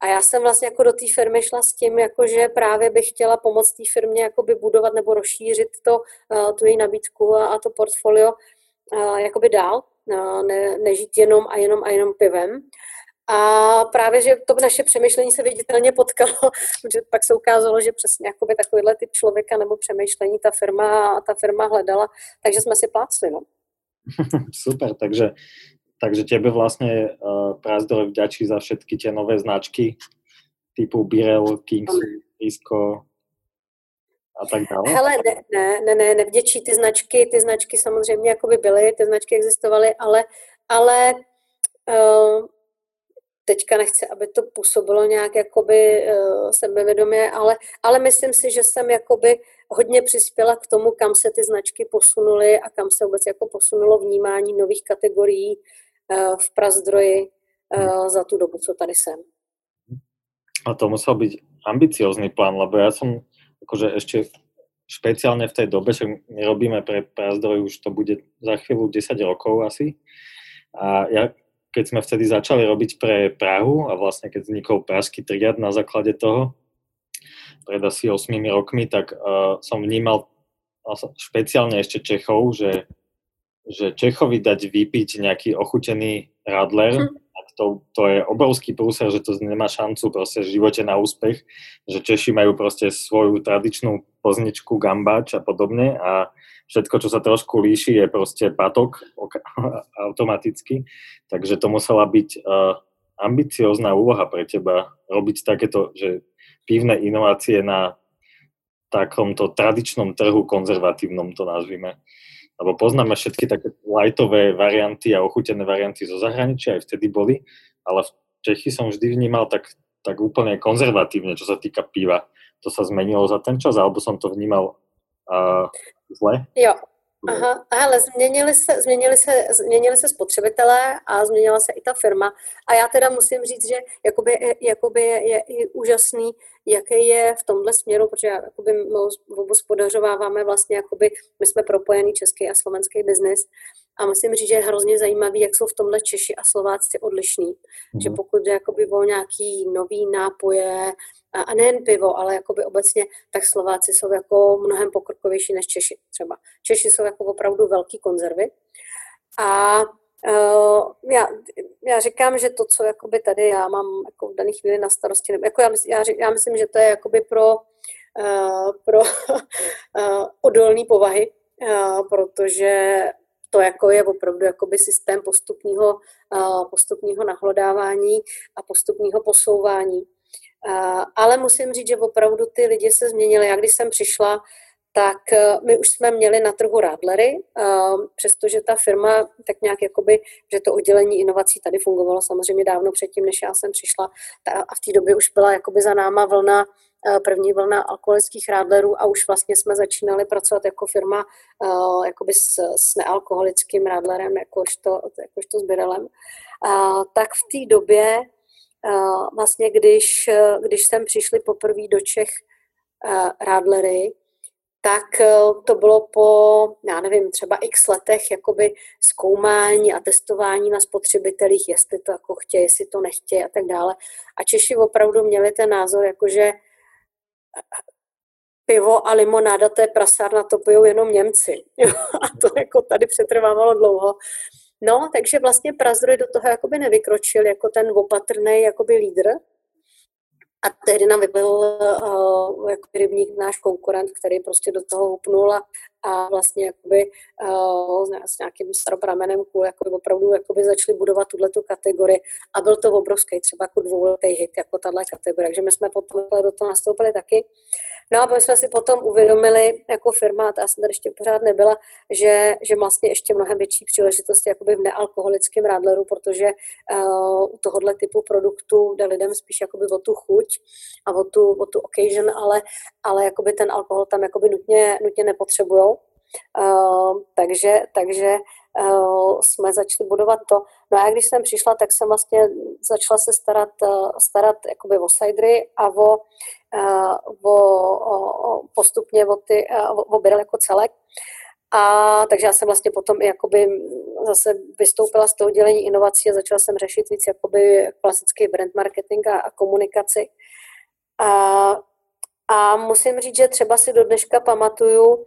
A já jsem vlastně jako do té firmy šla s tím, jako že právě bych chtěla pomoct té firmě jakoby budovat nebo rozšířit to, eh, tu její nabídku a, a to portfolio jakoby dál, ne, nežít jenom a jenom a jenom pivem. A právě, že to naše přemýšlení se viditelně potkalo, protože pak se ukázalo, že přesně jakoby takovýhle typ člověka nebo přemýšlení ta firma, ta firma hledala, takže jsme si plácli, no. Super, takže, takže tebe vlastně uh, Prázdor vďačí za všetky tie nové značky typu Birel, Kings, Isco, a tak dále? Hele, ne, ne, ne, ne, nevděčí ty značky, ty značky samozřejmě jako by byly, ty značky existovaly, ale, ale uh, teďka nechci, aby to působilo nějak jakoby uh, sebevědomě, ale, ale myslím si, že jsem jakoby hodně přispěla k tomu, kam se ty značky posunuly a kam se vůbec jako posunulo vnímání nových kategorií uh, v Prazdroji uh, za tu dobu, co tady jsem. A to musel být ambiciózny plán, lebo ja som akože ešte špeciálne v tej dobe, že my robíme pre Prazdroj, už to bude za chvíľu 10 rokov asi. A ja, keď sme vtedy začali robiť pre Prahu a vlastne keď vznikol Pražský triad na základe toho, pred asi 8 rokmi, tak uh, som vnímal špeciálne ešte Čechov, že, že Čechovi dať vypiť nejaký ochutený radler, hm to, to je obrovský prúser, že to nemá šancu proste v živote na úspech, že Češi majú proste svoju tradičnú pozničku, gambáč a podobne a všetko, čo sa trošku líši, je proste patok automaticky, takže to musela byť uh, ambiciozná úloha pre teba robiť takéto, že pivné inovácie na takomto tradičnom trhu konzervatívnom, to nazvime lebo poznáme všetky také lightové varianty a ochutené varianty zo zahraničia, aj vtedy boli, ale v Čechy som vždy vnímal tak, tak úplne konzervatívne, čo sa týka piva. To sa zmenilo za ten čas, alebo som to vnímal uh, zle? Jo, Aha, ale změnili se, změnili, se, změnili se spotřebitelé a změnila se i ta firma. A já teda musím říct, že jakoby, jakoby je, je i úžasný, jaký je v tomhle směru, protože jakoby my obospodařováváme vlastně, jakoby, my jsme propojený český a slovenský biznis a musím říct, že je hrozně zajímavý, jak jsou v tomhle Češi a Slováci odlišní. Mm. Že pokud je jakoby o nějaký nový nápoje, a, a nejen pivo, ale jakoby obecně, tak Slováci jsou jako mnohem pokrokovější než Češi třeba. Češi jsou jako opravdu velký konzervy. A Uh, já, já říkám, že to, co jakoby tady já mám jako v dané chvíli na starosti, jako já, já, já myslím, že to je jakoby pro, uh, pro uh, odolné povahy, uh, protože to jako je opravdu jakoby systém postupního, postupního nahlodávání a postupního posouvání. Ale musím říct, že opravdu ty lidi se změnili. Já když jsem přišla, tak eh, my už jsme měli na trhu Radlery, přestože ta firma tak nějak jakoby, že to oddělení inovací tady fungovalo samozřejmě dávno předtím, než já jsem přišla a v té době už byla jakoby za náma vlna první vlna alkoholických rádlerů a už vlastně jsme začínali pracovat jako firma uh, jakoby s, s nealkoholickým rádlerem, jakožto, jakožto s Birelem. Tak v té době uh, vlastně, když, když jsem přišli poprvé do Čech rádlery, tak eh, to bylo po, já nevím, třeba x letech jakoby zkoumání a testování na spotřebitelích, jestli to jako chtějí, jestli to nechtějí a tak dále. A Češi opravdu měli ten názor, jakože eh, pivo a limonáda, to je prasárna, to pijou jenom Němci. a to jako tady přetrvávalo dlouho. No, takže vlastně Prazdroj do toho jakoby nevykročil jako ten opatrný jakoby lídr, a tehdy nám vybil uh, jako rybník náš konkurent, který prostě do toho upnul a, a vlastně jakoby, uh, s nějakým staropramenem kůl jakoby opravdu jakoby začali budovat tuhle tu kategorii a byl to obrovský, třeba jako dvouletý hit, jako tahle kategorie. Takže my jsme potom do toho nastoupili taky. No a my jsme si potom uvědomili jako firma, a ta jsem tady ještě pořád nebyla, že, že vlastně ještě mnohem větší příležitosti jakoby v nealkoholickém rádleru, protože uh, u tohohle typu produktu jde lidem spíš jakoby o tu chuť a o tu, o tu occasion, ale, ale jakoby ten alkohol tam jakoby nutně, nutně nepotřebují. Uh, takže, takže uh, jsme začali budovat to. No a když jsem přišla, tak jsem vlastně začala se starat, uh, starat jakoby o cidery a o, uh, o, o, postupně o, ty, uh, o, o jako celek. A takže já jsem vlastně potom jakoby zase vystoupila z toho dělení inovací a začala jsem řešit víc jakoby klasický brand marketing a, a komunikaci. A, a musím říct, že třeba si do dneška pamatuju eh,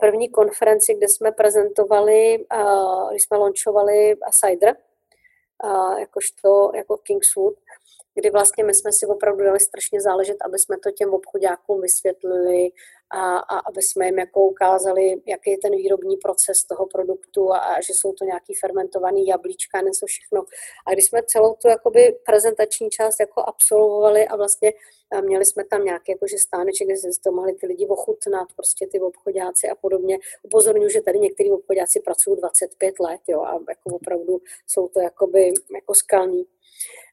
první konferenci, kde jsme prezentovali, eh, když jsme launchovali Cider, eh, jakožto, jako Kingswood, kdy vlastně my jsme si opravdu dali strašně záležet, aby jsme to těm obchodákům vysvětlili a, a aby jsme jim jako ukázali, jaký je ten výrobní proces toho produktu a, a že jsou to nějaký fermentovaný jablíčka, něco všechno. A když jsme celou tu jakoby prezentační část jako absolvovali a vlastně měli jsme tam nějaké jakože stáneček, kde se to mohli ty lidi ochutnat, prostě ty obchodáci a podobně. Upozorňuji, že tady některý obchodáci pracují 25 let, jo, a jako opravdu jsou to jakoby jako skalní.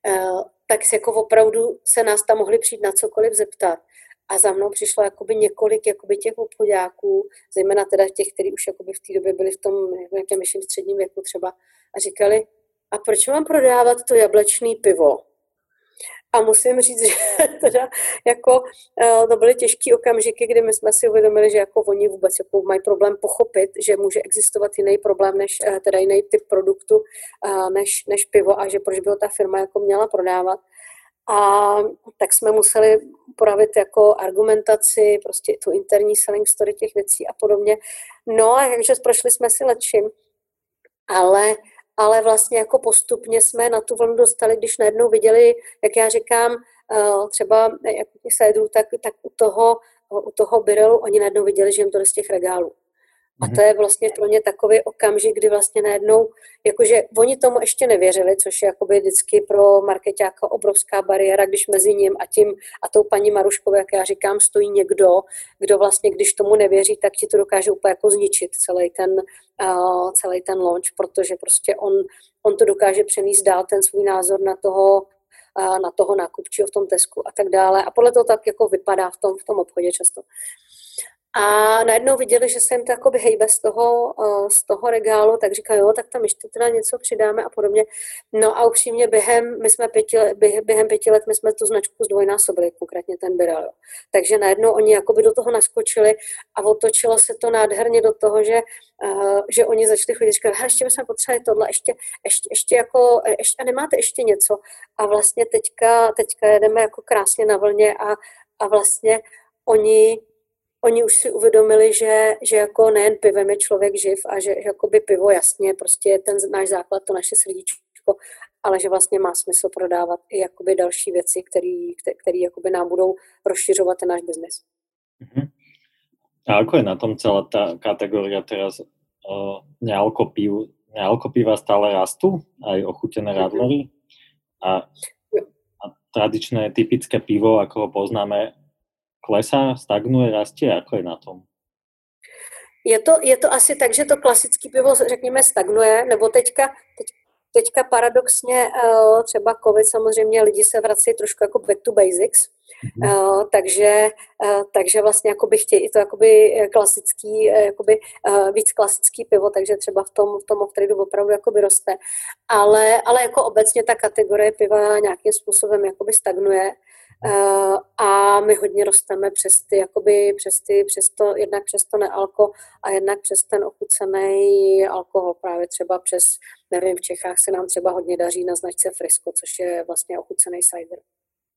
Uh, tak se jako opravdu se nás tam mohli přijít na cokoliv zeptat. A za mnou přišlo jakoby několik jakoby těch obchodáků, zejména teda těch, kteří už jakoby v té době byli v tom nějakém vyšším středním věku třeba, a říkali, a proč mám prodávat to jablečné pivo? A musím říct, že teda jako eh, to byly těžké okamžiky, kdy my jsme si uvědomili, že jako oni vůbec jako mají problém pochopit, že může existovat jiný problém, než eh, teda jiný typ produktu, eh, než, než pivo a že proč by ho ta firma jako měla prodávat. A tak jsme museli poravit jako argumentaci, prostě tu interní selling story těch věcí a podobně. No a takže prošli jsme si lepším, ale ale vlastně jako postupně jsme na tu vlnu dostali, když najednou viděli, jak já říkám, eh, třeba jak sedrů, tak, tak u toho, u toho Birelu oni najednou viděli, že jim to z těch regálů. A to je vlastně pro ně takový okamžik, kdy vlastně najednou, jakože oni tomu ještě nevěřili, což je jakoby vždycky pro marketáka obrovská bariéra, když mezi ním a tím a tou paní Maruškovou, jak já říkám, stojí někdo, kdo vlastně, když tomu nevěří, tak ti to dokáže úplně jako zničit celý ten, uh, celý ten launch, protože prostě on, on to dokáže přenést dál ten svůj názor na toho, na toho nákupčího v tom Tesku a tak dále. A podle toho tak jako vypadá v tom, v tom obchodě často. A najednou viděli, že se jim to jakoby hejbe z toho, eh, z toho regálu, tak říkají, jo, tak tam ještě teda něco přidáme a podobně. No a upřímně během, my jsme pěti, během pěti let my jsme tu značku zdvojnásobili, konkrétně ten Birel. Jo. Takže najednou oni jakoby do toho naskočili a otočilo se to nádherně do toho, že, uh, že oni začali chodit, říkali, ještě bychom potřebovali tohle, ještě, ještě, ještě jako, ještě, a nemáte ještě něco. A vlastně teďka, teďka jedeme jako krásně na vlně a, a vlastně oni oni už si uvědomili, že, že jako nejen pivem je člověk živ a že, že jakoby pivo jasně prostě je ten náš základ, to naše srdíčko, ale že vlastně má smysl prodávat i jakoby další věci, které jakoby nám budou rozšiřovat ten náš biznis. Mm-hmm. A ako je na tom celá ta kategoria teraz uh, nealko piv, nealko piva stále rastú, aj ochutené mm-hmm. radlery a, a tradičné typické pivo, ako ho poznáme, klesá, stagnuje, rastie? Ako je na tom? Je to, je to asi tak, že to klasické pivo, řekněme, stagnuje, nebo teďka, teď, teďka paradoxně uh, třeba covid samozřejmě lidi se vrací trošku jako back to basics, Uh, takže, uh, takže vlastně jakoby chtějí i to jakoby klasický, jakoby, uh, víc klasický pivo, takže třeba v tom, v tom off opravdu jakoby roste. Ale, ale jako obecně ta kategorie piva nějakým způsobem jakoby stagnuje. Uh, a my hodně rosteme přes ty, jakoby přes, ty, přes to, jednak přes to nealko a jednak přes ten ochucený alkohol, právě třeba přes, nevím, v Čechách se nám třeba hodně daří na značce Frisco, což je vlastně ochucený cider.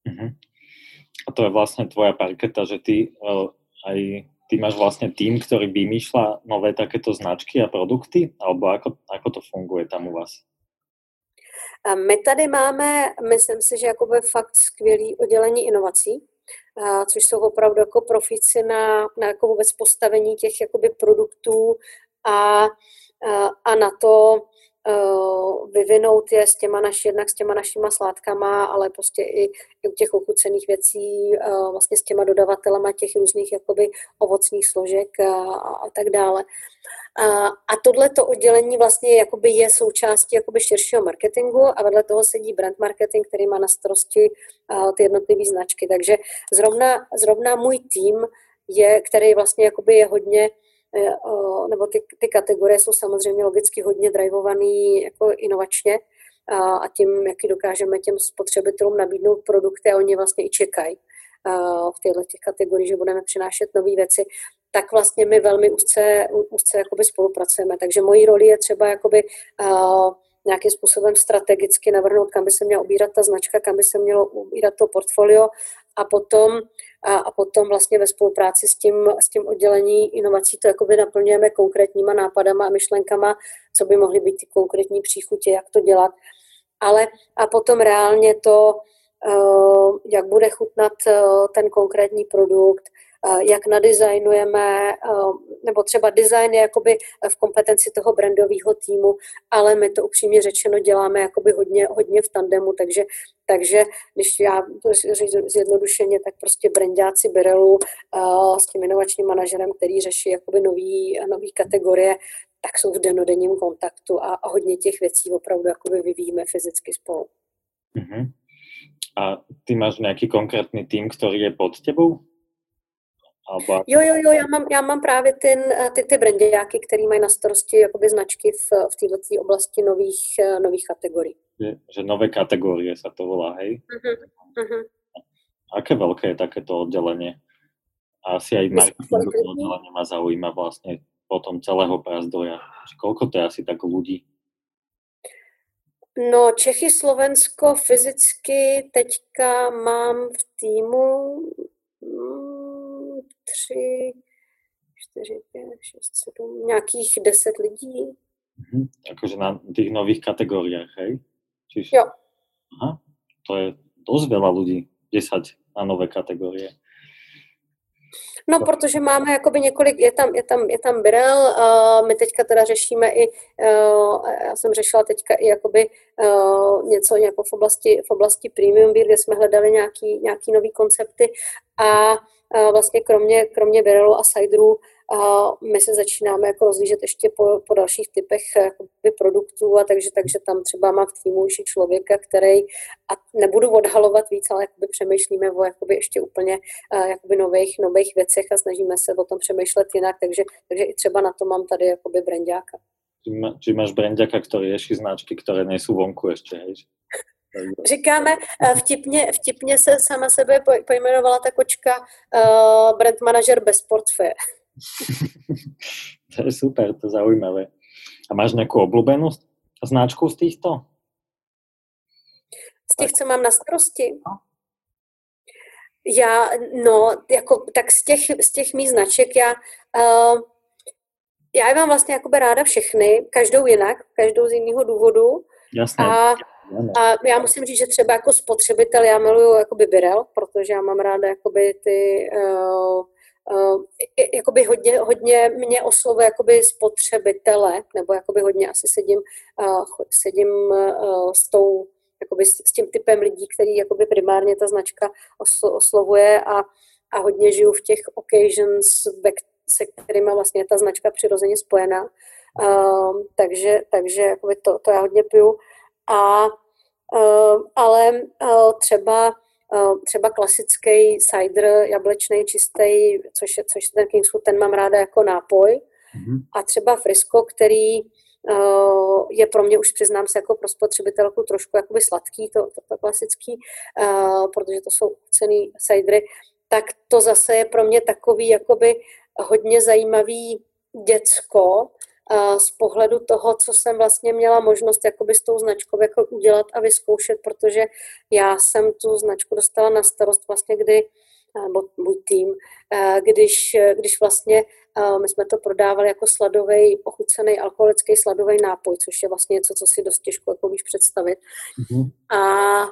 Uh-huh. A to je vlastně tvoja parketa, že ty uh, aj ty máš vlastně tým, který vymýšľa nové takéto značky a produkty, alebo ako, ako to funguje tam u vás? My tady máme, myslím si, že jakoby fakt skvělý oddělení inovací, což jsou opravdu jako profici na, na jako vůbec postavení těch jakoby produktů a, a na to, uh, vyvinout je s těma naši, jednak s těma našima sládkama, ale prostě i, i u těch ochucených věcí, uh, vlastně s těma dodavatelama těch různých jakoby ovocných složek a, a tak dále. A, a tohleto oddělení vlastně jakoby je součástí jakoby širšího marketingu a vedle toho sedí brand marketing, který má na starosti ty jednotlivé značky. Takže zrovna, zrovna můj tým je, který vlastně jakoby je hodně Eh, nebo ty, ty kategorie jsou samozřejmě logicky hodně drivovaný jako inovačně a tím, jaký dokážeme těm spotřebitelům nabídnout produkty a oni vlastně i čekají v těchto těch kategoriích, že budeme přinášet nové věci, tak vlastně my velmi úzce, úzce jakoby spolupracujeme. Takže mojí roli je třeba jakoby, uh, nějakým způsobem strategicky navrhnout, kam by se měla ubírat ta značka, kam by se mělo ubírat to portfolio a potom, a, a potom vlastně ve spolupráci s tím, s tím oddělení inovací to jakoby naplňujeme konkrétníma nápadama a myšlenkama, co by mohly být ty konkrétní příchutě, jak to dělat. Ale a potom reálně to, uh, jak bude chutnat uh, ten konkrétní produkt, jak nadizajnujeme, nebo třeba design je jakoby v kompetenci toho brandového týmu, ale my to upřímně řečeno děláme jakoby hodně, hodně v tandemu, takže, takže když já to zjednodušeně, tak prostě brandáci Birelu s tím inovačním manažerem, který řeší jakoby nový, nový kategorie, tak jsou v denodenním kontaktu a, a hodně těch věcí opravdu jakoby vyvíjíme fyzicky spolu. Uh-huh. A ty máš nějaký konkrétní tým, který je pod tebou? Alba... Jo, jo, jo, já mám, já mám právě ten, eh, ty, ty brandiáky, který mají na starosti jakoby značky v, v této oblasti nových, eh, nových kategorií. Že, že nové kategorie se to volá, hej? Uh-huh, uh-huh. Aké velké je takéto oddělení? A asi aj marketingové oddělení má zaujíma vlastně potom celého Prazdroja. Koľko to je asi tak ľudí? No, Čechy, Slovensko fyzicky teďka mám v týmu tři, čtyři, pět, šest, sedm, nějakých deset lidí. Mhm. Jakože na těch nových kategoriích, hej? Čiž... Jo. Aha, to je dost veľa lidí, 10 na nové kategorie. No, protože máme jakoby několik, je tam, je tam, je tam Birel, uh, my teďka teda řešíme i, uh, já jsem řešila teďka i jakoby uh, něco jako v oblasti, v oblasti premium kde jsme hledali nějaký, nějaký nový koncepty a vlastně kromě, kromě Birelu a Ciderů my se začínáme jako rozlížet ještě po, po dalších typech jakoby, produktů a takže, takže tam třeba má v týmu už člověka, který a nebudu odhalovat víc, ale jakoby přemýšlíme o jakoby ještě úplně jakoby nových, nových věcech a snažíme se o tom přemýšlet jinak, takže, takže i třeba na to mám tady jakoby brandáka. Či máš brandáka, který ješí značky, které nejsou vonku ještě, hej? Říkáme, eh, vtipně, vtipně se sama sebe pojmenovala ta kočka uh, brand manager bez portfeje. to je super, to je zaujímavé. A máš nějakou oblíbenou značku z těchto? Z těch, co mám na starosti? No. Já, no, jako, tak z těch, z těch mých značek já, uh, já je mám vlastně jakoby ráda všechny, každou jinak, každou z jiného důvodu. Jasné. A a já musím říct, že třeba jako spotřebitel já miluju jakoby Birel, protože já mám ráda jakoby ty uh, uh, jakoby hodně, hodně mě oslovuje jakoby spotřebitele, nebo jakoby hodně asi sedím, uh, sedím uh, s tou jakoby s, s tím typem lidí, který jakoby primárně ta značka oslo, oslovuje a, a hodně žiju v těch occasions se kterými vlastně ta značka přirozeně spojená. Uh, takže takže to, to já hodně piju. A, ale uh, třeba třeba klasický cider, jablečný, čistý, což je, což ten Kingswood, ten mám ráda jako nápoj. Mm-hmm. A třeba Frisco, který uh, je pro mě už přiznám se jako pro spotřebitelku trošku jakoby sladký, to, to, to klasický, uh, protože to jsou cený cidery, tak to zase je pro mě takový jakoby hodně zajímavý děcko, z pohledu toho, co jsem vlastně měla možnost jakoby s tou značkou jako udělat a vyzkoušet, protože já jsem tu značku dostala na starost vlastně, kdy nebo můj tým, když, když vlastně my jsme to prodávali jako sladový, ochucený alkoholický sladový nápoj, což je vlastně něco, co si dost těžko jako víš představit. Mm-hmm. A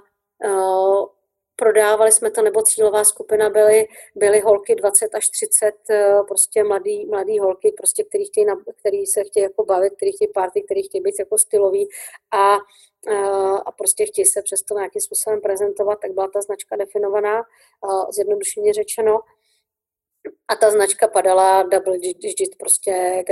prodávali jsme to, nebo cílová skupina byly, byly holky 20 až 30, eh, prostě mladý, mladý holky, prostě, který, chtějí, který se chtějí jako bavit, který chtějí party, který chtějí být jako stylový a, eh, a prostě chtějí se přesto nějakým způsobem prezentovat, tak byla ta značka definovaná, eh, zjednodušeně řečeno. A ta značka padala double digit prostě,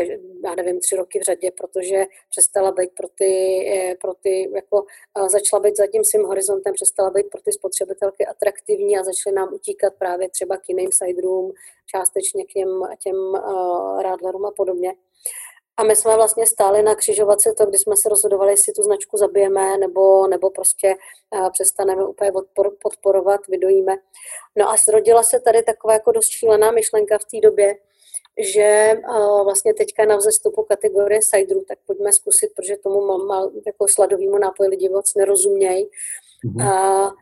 já nevím, tři roky v řadě, protože přestala být pro ty, eh, pro ty jako začala být za tím svým horizontem, přestala být pro ty spotřebitelky atraktivní a začaly nám utíkat právě třeba k jiným sideroom, částečně k těm, těm uh, rádlerům a podobně. A my jsme vlastně stáli na křižovatce to, kdy jsme se rozhodovali, jestli tu značku zabijeme, nebo, nebo prostě uh, přestaneme úplně odpor, podporovat, vydojíme. No a zrodila se tady taková jako dost šílená myšlenka v té době, že uh, vlastně teďka na vzestupu kategorie cideru, tak pojďme zkusit, protože tomu mal, jako sladovýmu nápoji lidi moc nerozumějí. Mm-hmm. Uh,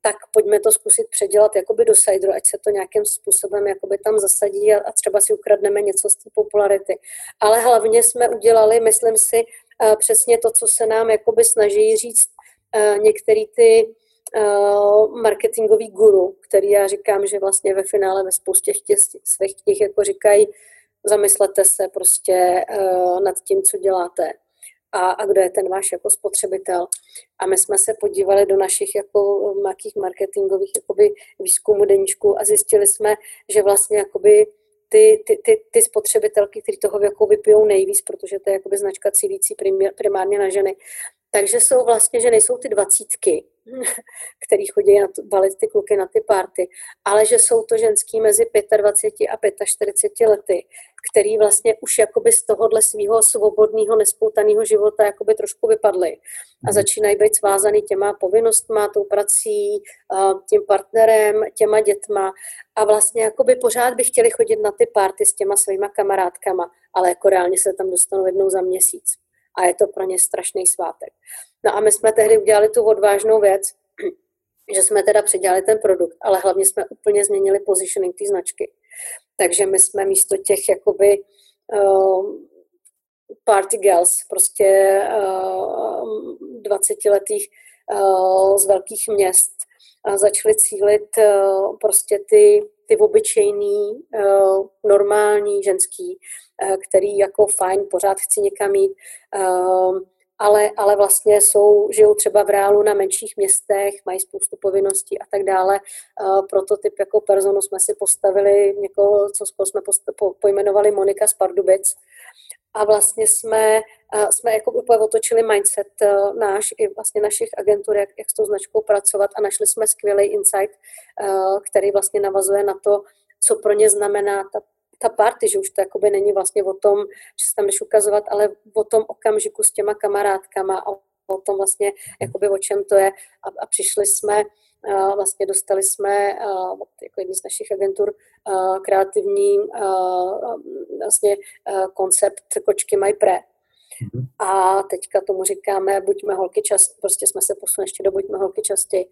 tak pojďme to zkusit předělat jakoby do sideru, ať se to nějakým způsobem jakoby tam zasadí a, a třeba si ukradneme něco z té popularity. Ale hlavně jsme udělali, myslím si, uh, přesně to, co se nám jakoby snaží říct uh, některý ty uh, marketingový guru, který já říkám, že vlastně ve finále ve spoustě těch, svých knih jako říkají, zamyslete se prostě nad tím, co děláte a, a kdo je ten váš jako spotřebitel. A my jsme se podívali do našich jako nějakých marketingových jakoby výzkumů deníčku a zjistili jsme, že vlastně jakoby ty, ty, ty, ty spotřebitelky, které toho jako vypijou nejvíc, protože to je jakoby značka cílící primárně na ženy, takže jsou vlastně, že nejsou ty dvacítky, který chodí na balit ty kluky na ty párty, ale že jsou to ženský mezi 25 a 45 lety, který vlastně už jakoby z tohohle svého svobodného, nespoutaného života jakoby trošku vypadly a mhm. začínají být svázaný těma povinnostma, tou prací, tím partnerem, těma dětma a vlastně jakoby pořád by chtěli chodit na ty párty s těma svýma kamarádkama, ale jako reálně se tam dostanou jednou za měsíc a je to pro ně strašný svátek. No a my jsme tehdy udělali tu odvážnou věc, že jsme teda předělali ten produkt, ale hlavně jsme úplně změnili positioning té značky. Takže my jsme místo těch jakoby uh, party girls, prostě uh, 20-letých uh, z velkých měst, uh, začali cílit uh, prostě ty, ty obyčejný, uh, normální ženský, uh, který jako fajn, pořád chci někam jít, uh, ale, ale vlastně jsou, žijou třeba v reálu na menších městech, mají spoustu povinností a tak dále. Prototyp jako personu jsme si postavili někoho, co jsme po, pojmenovali Monika z Pardubic. A vlastně jsme, jsme jako úplně otočili mindset náš i vlastně našich agentur, jak, jak s tou značkou pracovat a našli jsme skvělý insight, který vlastně navazuje na to, co pro ně znamená ta ta party, že už to jakoby není vlastně o tom, že se tam jdeš ukazovat, ale o tom okamžiku s těma kamarádkama a o tom vlastně, jakoby o čem to je. A, a přišli jsme, a vlastně dostali jsme a, jako jedný z našich agentur a, kreativní a, vlastně koncept Kočky mají pre. Mhm. A teďka tomu říkáme, buďme holky čas, prostě jsme se posunuli ještě do buďme holky častěji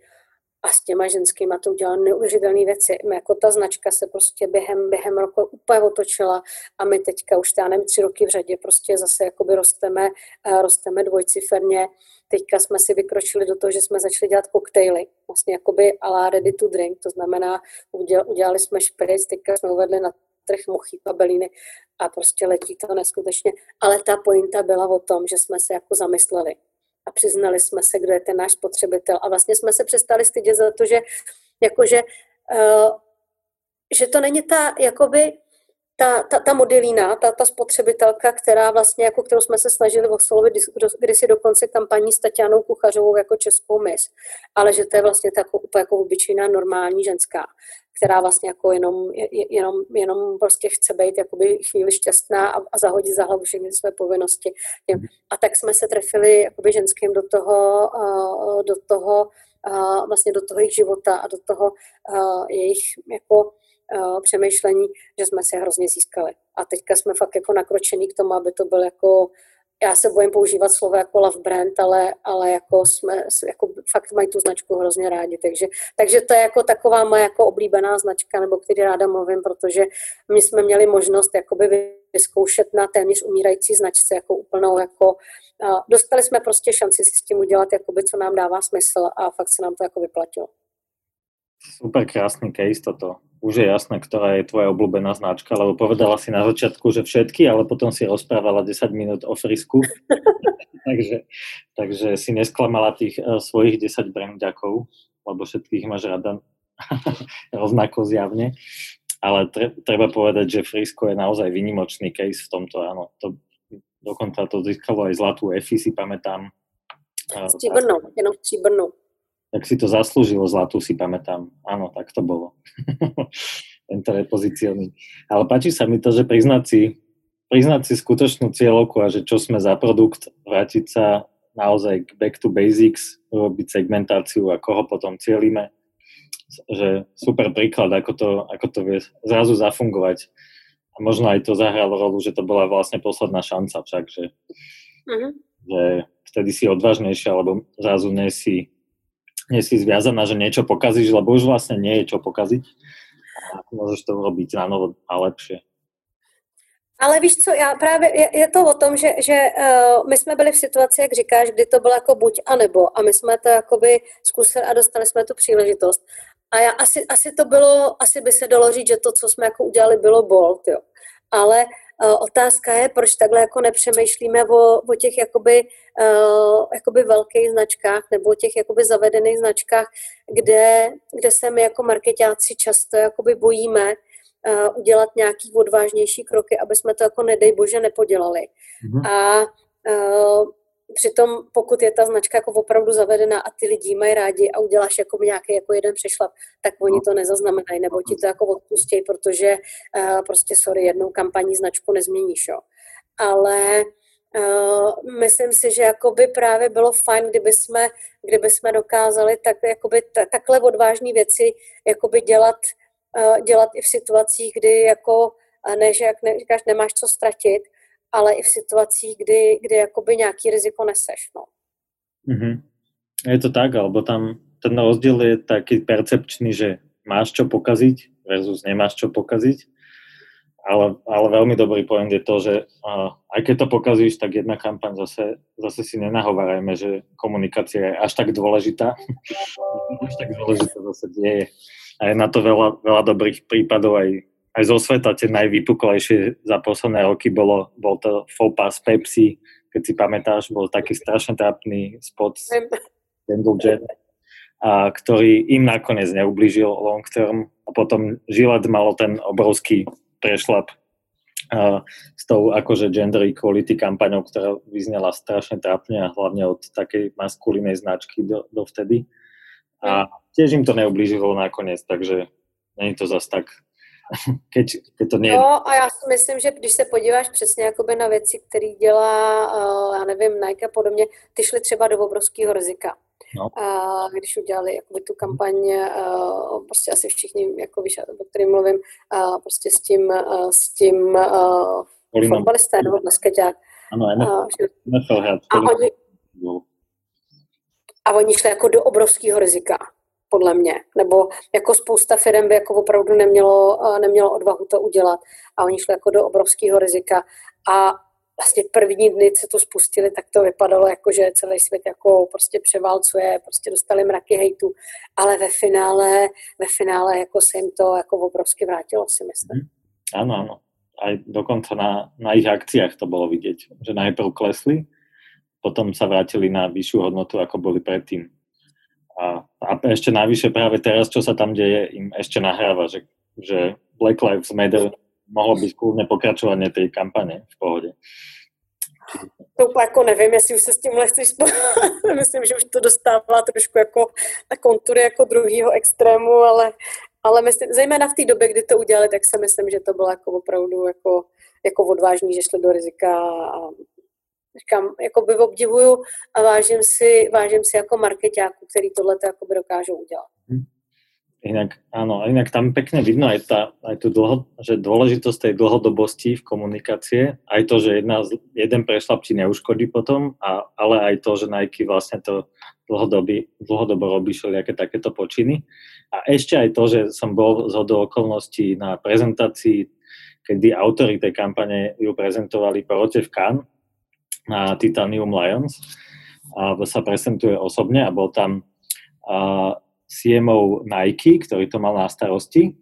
a s těma ženskýma to udělala neuvěřitelné věci. Jako ta značka se prostě během, během roku úplně otočila a my teďka už já tři roky v řadě prostě zase jakoby rosteme, uh, rosteme dvojciferně. Teďka jsme si vykročili do toho, že jsme začali dělat koktejly, vlastně jakoby a la ready to drink, to znamená, udělali, jsme špric, teďka jsme uvedli na trh mochy, kabelíny a prostě letí to neskutečně. Ale ta pointa byla o tom, že jsme se jako zamysleli, a přiznali jsme se, kdo je ten náš spotřebitel. A vlastně jsme se přestali stydět za to, že, jakože, uh, že to není ta, jakoby, ta, ta, ta modelína, ta, ta spotřebitelka, která vlastně, jako kterou jsme se snažili oslovit kdysi dokonce kampaní s Tatianou Kuchařovou jako českou mis, ale že to je vlastně tak úplně jako obyčejná normální ženská, která vlastně jako jenom, jenom, jenom prostě chce být jakoby chvíli šťastná a, a zahodit za hlavu všechny své povinnosti. A tak jsme se trefili jakoby ženským do toho, do toho vlastně do toho jejich života a do toho jejich jako přemýšlení, že jsme si hrozně získali. A teďka jsme fakt jako nakročení k tomu, aby to byl jako já se bojím používat slovo jako love brand, ale, ale jako jsme, jako fakt mají tu značku hrozně rádi, takže, takže to je jako taková moje jako oblíbená značka, nebo který ráda mluvím, protože my jsme měli možnost jakoby vyzkoušet na téměř umírající značce jako úplnou, jako dostali jsme prostě šanci si s tím udělat, jakoby, co nám dává smysl a fakt se nám to jako vyplatilo. Super krásný case toto už je jasné, ktorá je tvoja obľúbená značka, lebo povedala si na začiatku, že všetky, ale potom si rozprávala 10 minút o frisku. takže, takže si nesklamala tých uh, svojich 10 brandakov, lebo všetkých máš rada rovnako zjavne. Ale tre, treba povedať, že Frisko je naozaj vynimočný case v tomto, áno. To, dokonca to získalo aj zlatú EFI, si pamätám. Stříbrnou, jenom stříbrnou tak si to zaslúžilo zlatú, si pamätám. Áno, tak to bolo. Tento repozíciony. Ale páči sa mi to, že priznať si, priznať si skutočnú cieľovku a že čo sme za produkt, vrátiť sa naozaj k back to basics, robiť segmentáciu a koho potom cieľime. Že super príklad, ako to, ako to vie zrazu zafungovať. A možno aj to zahralo rolu, že to bola vlastne posledná šanca však, že, uh-huh. že vtedy si odvážnejšia, alebo zrazu nie si nie si zviazaná, že niečo pokazíš, lebo už vlastne nie je čo pokaziť a môžeš to urobiť na novo a lepšie. Ale víš co, já právě, je, je to o tom, že, že uh, my jsme byli v situaci, jak říkáš, kdy to bylo jako buď a nebo a my jsme to jakoby zkusili a dostali jsme tu příležitost. A já asi, asi to bylo, asi by se dalo říct, že to, co jsme jako udělali, bylo bold, jo. Ale Otázka je, proč takhle jako nepřemýšlíme o, o těch jakoby, uh, jakoby velkých značkách nebo o těch jakoby zavedených značkách, kde, kde se my jako marketáci často jakoby bojíme uh, udělat nějaký odvážnější kroky, aby jsme to jako nedej bože nepodělali. Mm-hmm. A uh, Přitom pokud je ta značka jako opravdu zavedená a ty lidi mají rádi a uděláš jako nějaký jako jeden přešlap, tak oni to nezaznamenají nebo ti to jako odpustí, protože uh, prostě sorry, jednou kampaní značku nezměníš, jo. Ale Uh, myslím si, že jakoby právě bylo fajn, kdyby jsme, kdyby jsme dokázali tak, jakoby t- takhle odvážné věci jakoby dělat, uh, dělat i v situacích, kdy jako, ne, že jak ne, říkáš, nemáš co ztratit, ale i v situacích, kdy, kdy jakoby nějaký riziko neseš. No. Mm-hmm. Je to tak, alebo tam ten rozdiel je taký percepčný, že máš čo pokaziť versus nemáš čo pokaziť. Ale, ale veľmi dobrý point je to, že uh, aj keď to pokazíš, tak jedna kampaň zase, zase si nenahovárajme, že komunikácia je až tak dôležitá. až tak dôležitá zase nie je. A je na to veľa, veľa dobrých prípadov aj aj zo sveta tie najvypuklejšie za posledné roky bolo, bol to faux pas Pepsi, keď si pamätáš, bol taký strašne trápny spot s Kendall Jenner, a ktorý im nakoniec neublížil long term. A potom Gillette malo ten obrovský prešlap a, s tou akože gender equality kampaňou, ktorá vyznela strašne trápne a hlavne od takej maskulinej značky do, dovtedy. A tiež im to neublížilo nakoniec, takže není to zas tak keď, keď to nie... No a já si myslím, že když se podíváš přesně jakoby na věci, které dělá, uh, já nevím, Nike a podobně, ty šly třeba do obrovského rizika. No. Uh, když udělali jakoby tu kampaň, uh, prostě asi všichni, jako víš, o kterým mluvím, uh, prostě s tím, uh, s tím uh, fotbalisté nebo basketák. Ano, NFL, uh, a, oni, a oni šli jako do obrovského rizika podle mě. Nebo jako spousta firm by jako opravdu nemělo, eh, nemělo odvahu to udělat a oni šli jako do obrovského rizika a vlastně první dny, co to spustili, tak to vypadalo jako, že celý svět jako prostě převálcuje, prostě dostali mraky hejtu, ale ve finále, ve finále jako se jim to jako obrovsky vrátilo, si myslím. Mm. Ano, ano. Aj dokonca na, na ich akciách to bolo vidieť, že najprv klesli, potom sa vrátili na vyššiu hodnotu, ako boli predtým. A, a ešte navyše práve teraz, čo sa tam deje, im ešte nahráva, že, že Black Lives Matter mohlo byť kľudne pokračovanie tej kampane v pohode. To úplně jako nevím, jestli už se s tímhle chceš Myslím, že už to dostává trošku jako na kontury jako druhého extrému, ale, ale myslím, zejména v té době, kdy to udělali, tak si myslím, že to bylo jako opravdu jako, jako odvážný, že šli do rizika a říkám, jako by obdivuju a vážím si, vážím si jako marketáků, který tohle by dokážou udělat. Hmm. Inak, áno, inak tam pekne vidno aj, tá, aj tú dlho, že dôležitosť tej dlhodobosti v komunikácie, aj to, že jedna, jeden prešlap ti neuškodí potom, a, ale aj to, že Nike vlastne to dlhodoby, dlhodobo robí všelijaké takéto počiny. A ešte aj to, že som bol z okolností na prezentácii, kedy autori tej kampane ju prezentovali porote v Cannes na Titanium Lions. A sa prezentuje osobne a bol tam a, CMO Nike, ktorý to mal na starosti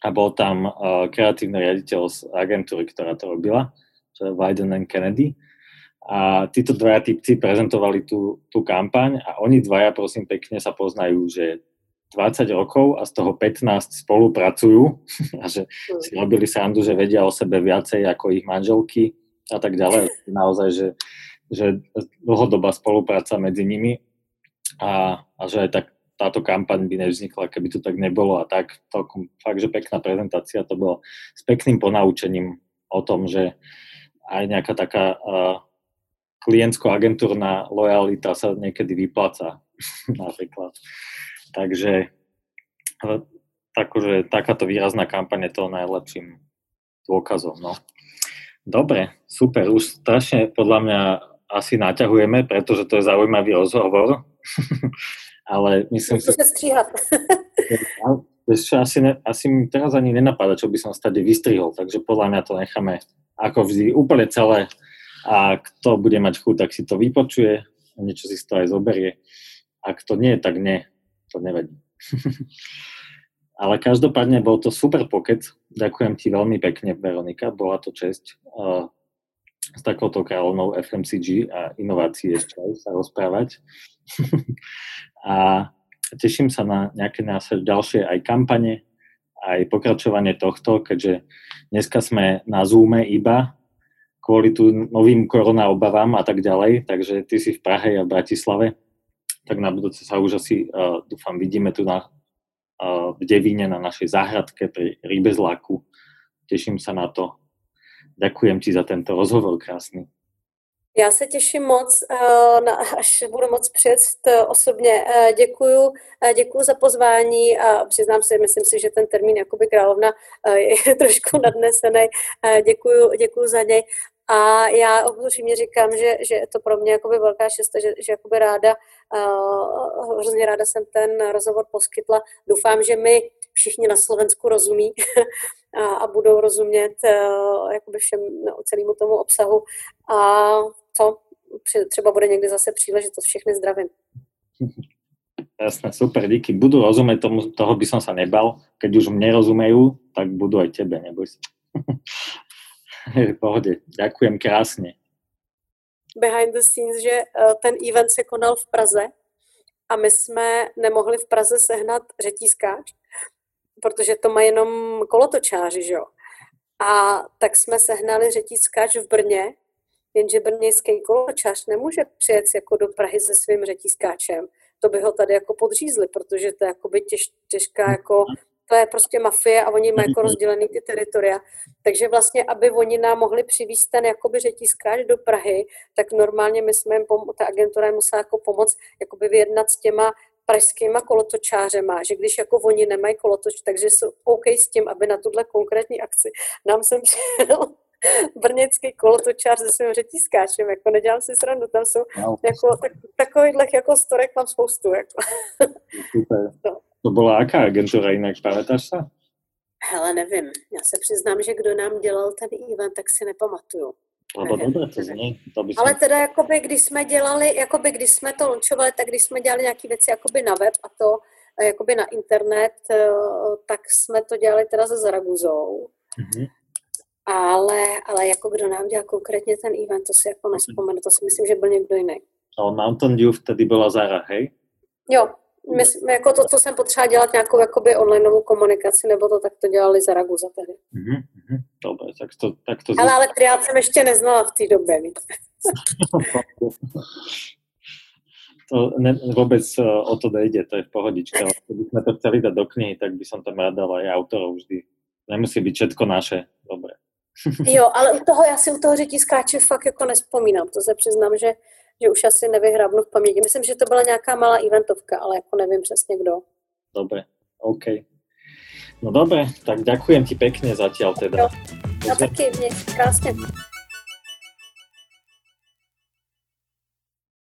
a bol tam uh, kreatívny riaditeľ z agentúry, ktorá to robila, čo je Wyden and Kennedy. A títo dvaja typci prezentovali tú, tú kampaň a oni dvaja, prosím pekne, sa poznajú, že 20 rokov a z toho 15 spolupracujú a že si robili srandu, že vedia o sebe viacej ako ich manželky a tak ďalej. Naozaj, že, že dlhodobá spolupráca medzi nimi a, a že aj tak táto kampaň by nevznikla, keby to tak nebolo a tak. To, fakt, že pekná prezentácia, to bolo s pekným ponaučením o tom, že aj nejaká taká uh, klientsko-agentúrna lojalita sa niekedy vypláca napríklad. Takže takže takáto výrazná kampaň je toho najlepším dôkazom. No. Dobre, super, už strašne podľa mňa asi naťahujeme, pretože to je zaujímavý rozhovor. ale myslím si... stříhat. čo, asi, ne, asi mi teraz ani nenapadá, čo by som stade vystrihol, takže podľa mňa to necháme ako vždy úplne celé a kto bude mať chuť, tak si to vypočuje a niečo si z toho aj zoberie. Ak to nie, tak nie, to nevadí. Ale každopádne bol to super pokec. Ďakujem ti veľmi pekne, Veronika. Bola to česť uh, s takouto kráľovnou FMCG a inovácií ešte sa rozprávať. a teším sa na nejaké naše ďalšie aj kampane, aj pokračovanie tohto, keďže dneska sme na Zoome iba kvôli tu novým korona obavám a tak ďalej, takže ty si v Prahe a v Bratislave, tak na budúce sa už asi, uh, dúfam, vidíme tu na, v Devíne na našej záhradke pri Rybezláku. Teším sa na to. Ďakujem ti za tento rozhovor krásny. Já se těším moc, eh, až budu moc přijet eh, osobně. Eh, děkuju, děkuju za pozvání a přiznám se, myslím si, že ten termín jakoby královna je trošku nadnesený. Děkuju, děkuju za něj. A já upřímně říkám, že, že je to pro mě jakoby velká šesta, že, že jakoby ráda, uh, hrozně ráda jsem ten rozhovor poskytla. Doufám, že mi všichni na Slovensku rozumí a, a budou rozumět uh, jakoby všem, no, celému tomu obsahu. A co, třeba bude někdy zase příležitost, všechny zdravím. Jasné, super, díky. Budu rozumět tomu, toho by som sa nebal. Keď už mne rozumejú, tak budu aj tebe, neboj sa. Pohodě, ďakujem krásně. Behind the scenes, že eh, ten event se konal v Praze a my jsme nemohli v Praze sehnat řetízkáč, protože to má jenom kolotočáři, že jo. A tak jsme sehnali řetízkáč v Brně, jenže brnějský kolotočář nemůže přijet jako do Prahy se svým řetízkáčem. To by ho tady jako podřízli, protože to je jakoby těž, těžká jako to je prostě mafie a oni mají jako rozdělený ty teritoria. Takže vlastně, aby oni nám mohli přivízt ten jakoby řetízkáč do Prahy, tak normálně my jsme jim pom- ta agentura musela jako pomoct jakoby vyjednat s těma pražskýma kolotočářema, že když jako oni nemají kolotoč, takže jsou OK s tím, aby na tuhle konkrétní akci nám jsem přijel brněcký kolotočář se svým řetízkáčem, jako nedělám si srandu, tam jsou no, jako, tak, takových jako storek mám spoustu. Jako. Super. No. To byla jaká agentura jinak, pamätáš se? Hele, nevím. Já se přiznám, že kdo nám dělal ten event, tak si nepamatuju. Lebo dobré to zní. To by Ale teda, jakoby, když jsme dělali, jakoby, když jsme to launchovali, tak když jsme dělali nějaké věci jakoby na web a to jakoby na internet, eh, tak jsme to dělali teda se Zaraguzou. Mm-hmm. Ale, ale jako kdo nám dělal konkrétně ten event, to si jako nespomenu, to si myslím, že byl někdo jiný. Ale Mountain Dew vtedy byla Zara, hej? Jo, my, jako to, co jsem potřeba dělat nějakou jakoby onlineovou komunikaci, nebo to tak to dělali za Raguza tehdy. Mm-hmm, mm-hmm. Dobre, tak to, tak to Ale, ale triát jsem ještě neznala v té době, to ne, vôbec e, o to nejde, to je v pohodičke. Ale keby sme to chceli dať do knihy, tak by som tam rád dal aj autorov vždy. Nemusí být všetko naše. Dobre. jo, ale u toho, já si u toho řetízkáče fakt jako nespomínám. To se přiznám, že, že už asi nevyhrábnu v paměti. Myslím, že to byla nějaká malá eventovka, ale jako nevím přesně kdo. Dobre, OK. No dobre, tak ďakujem ti pekne zatiaľ teda. Jo. A taky, mě krásně.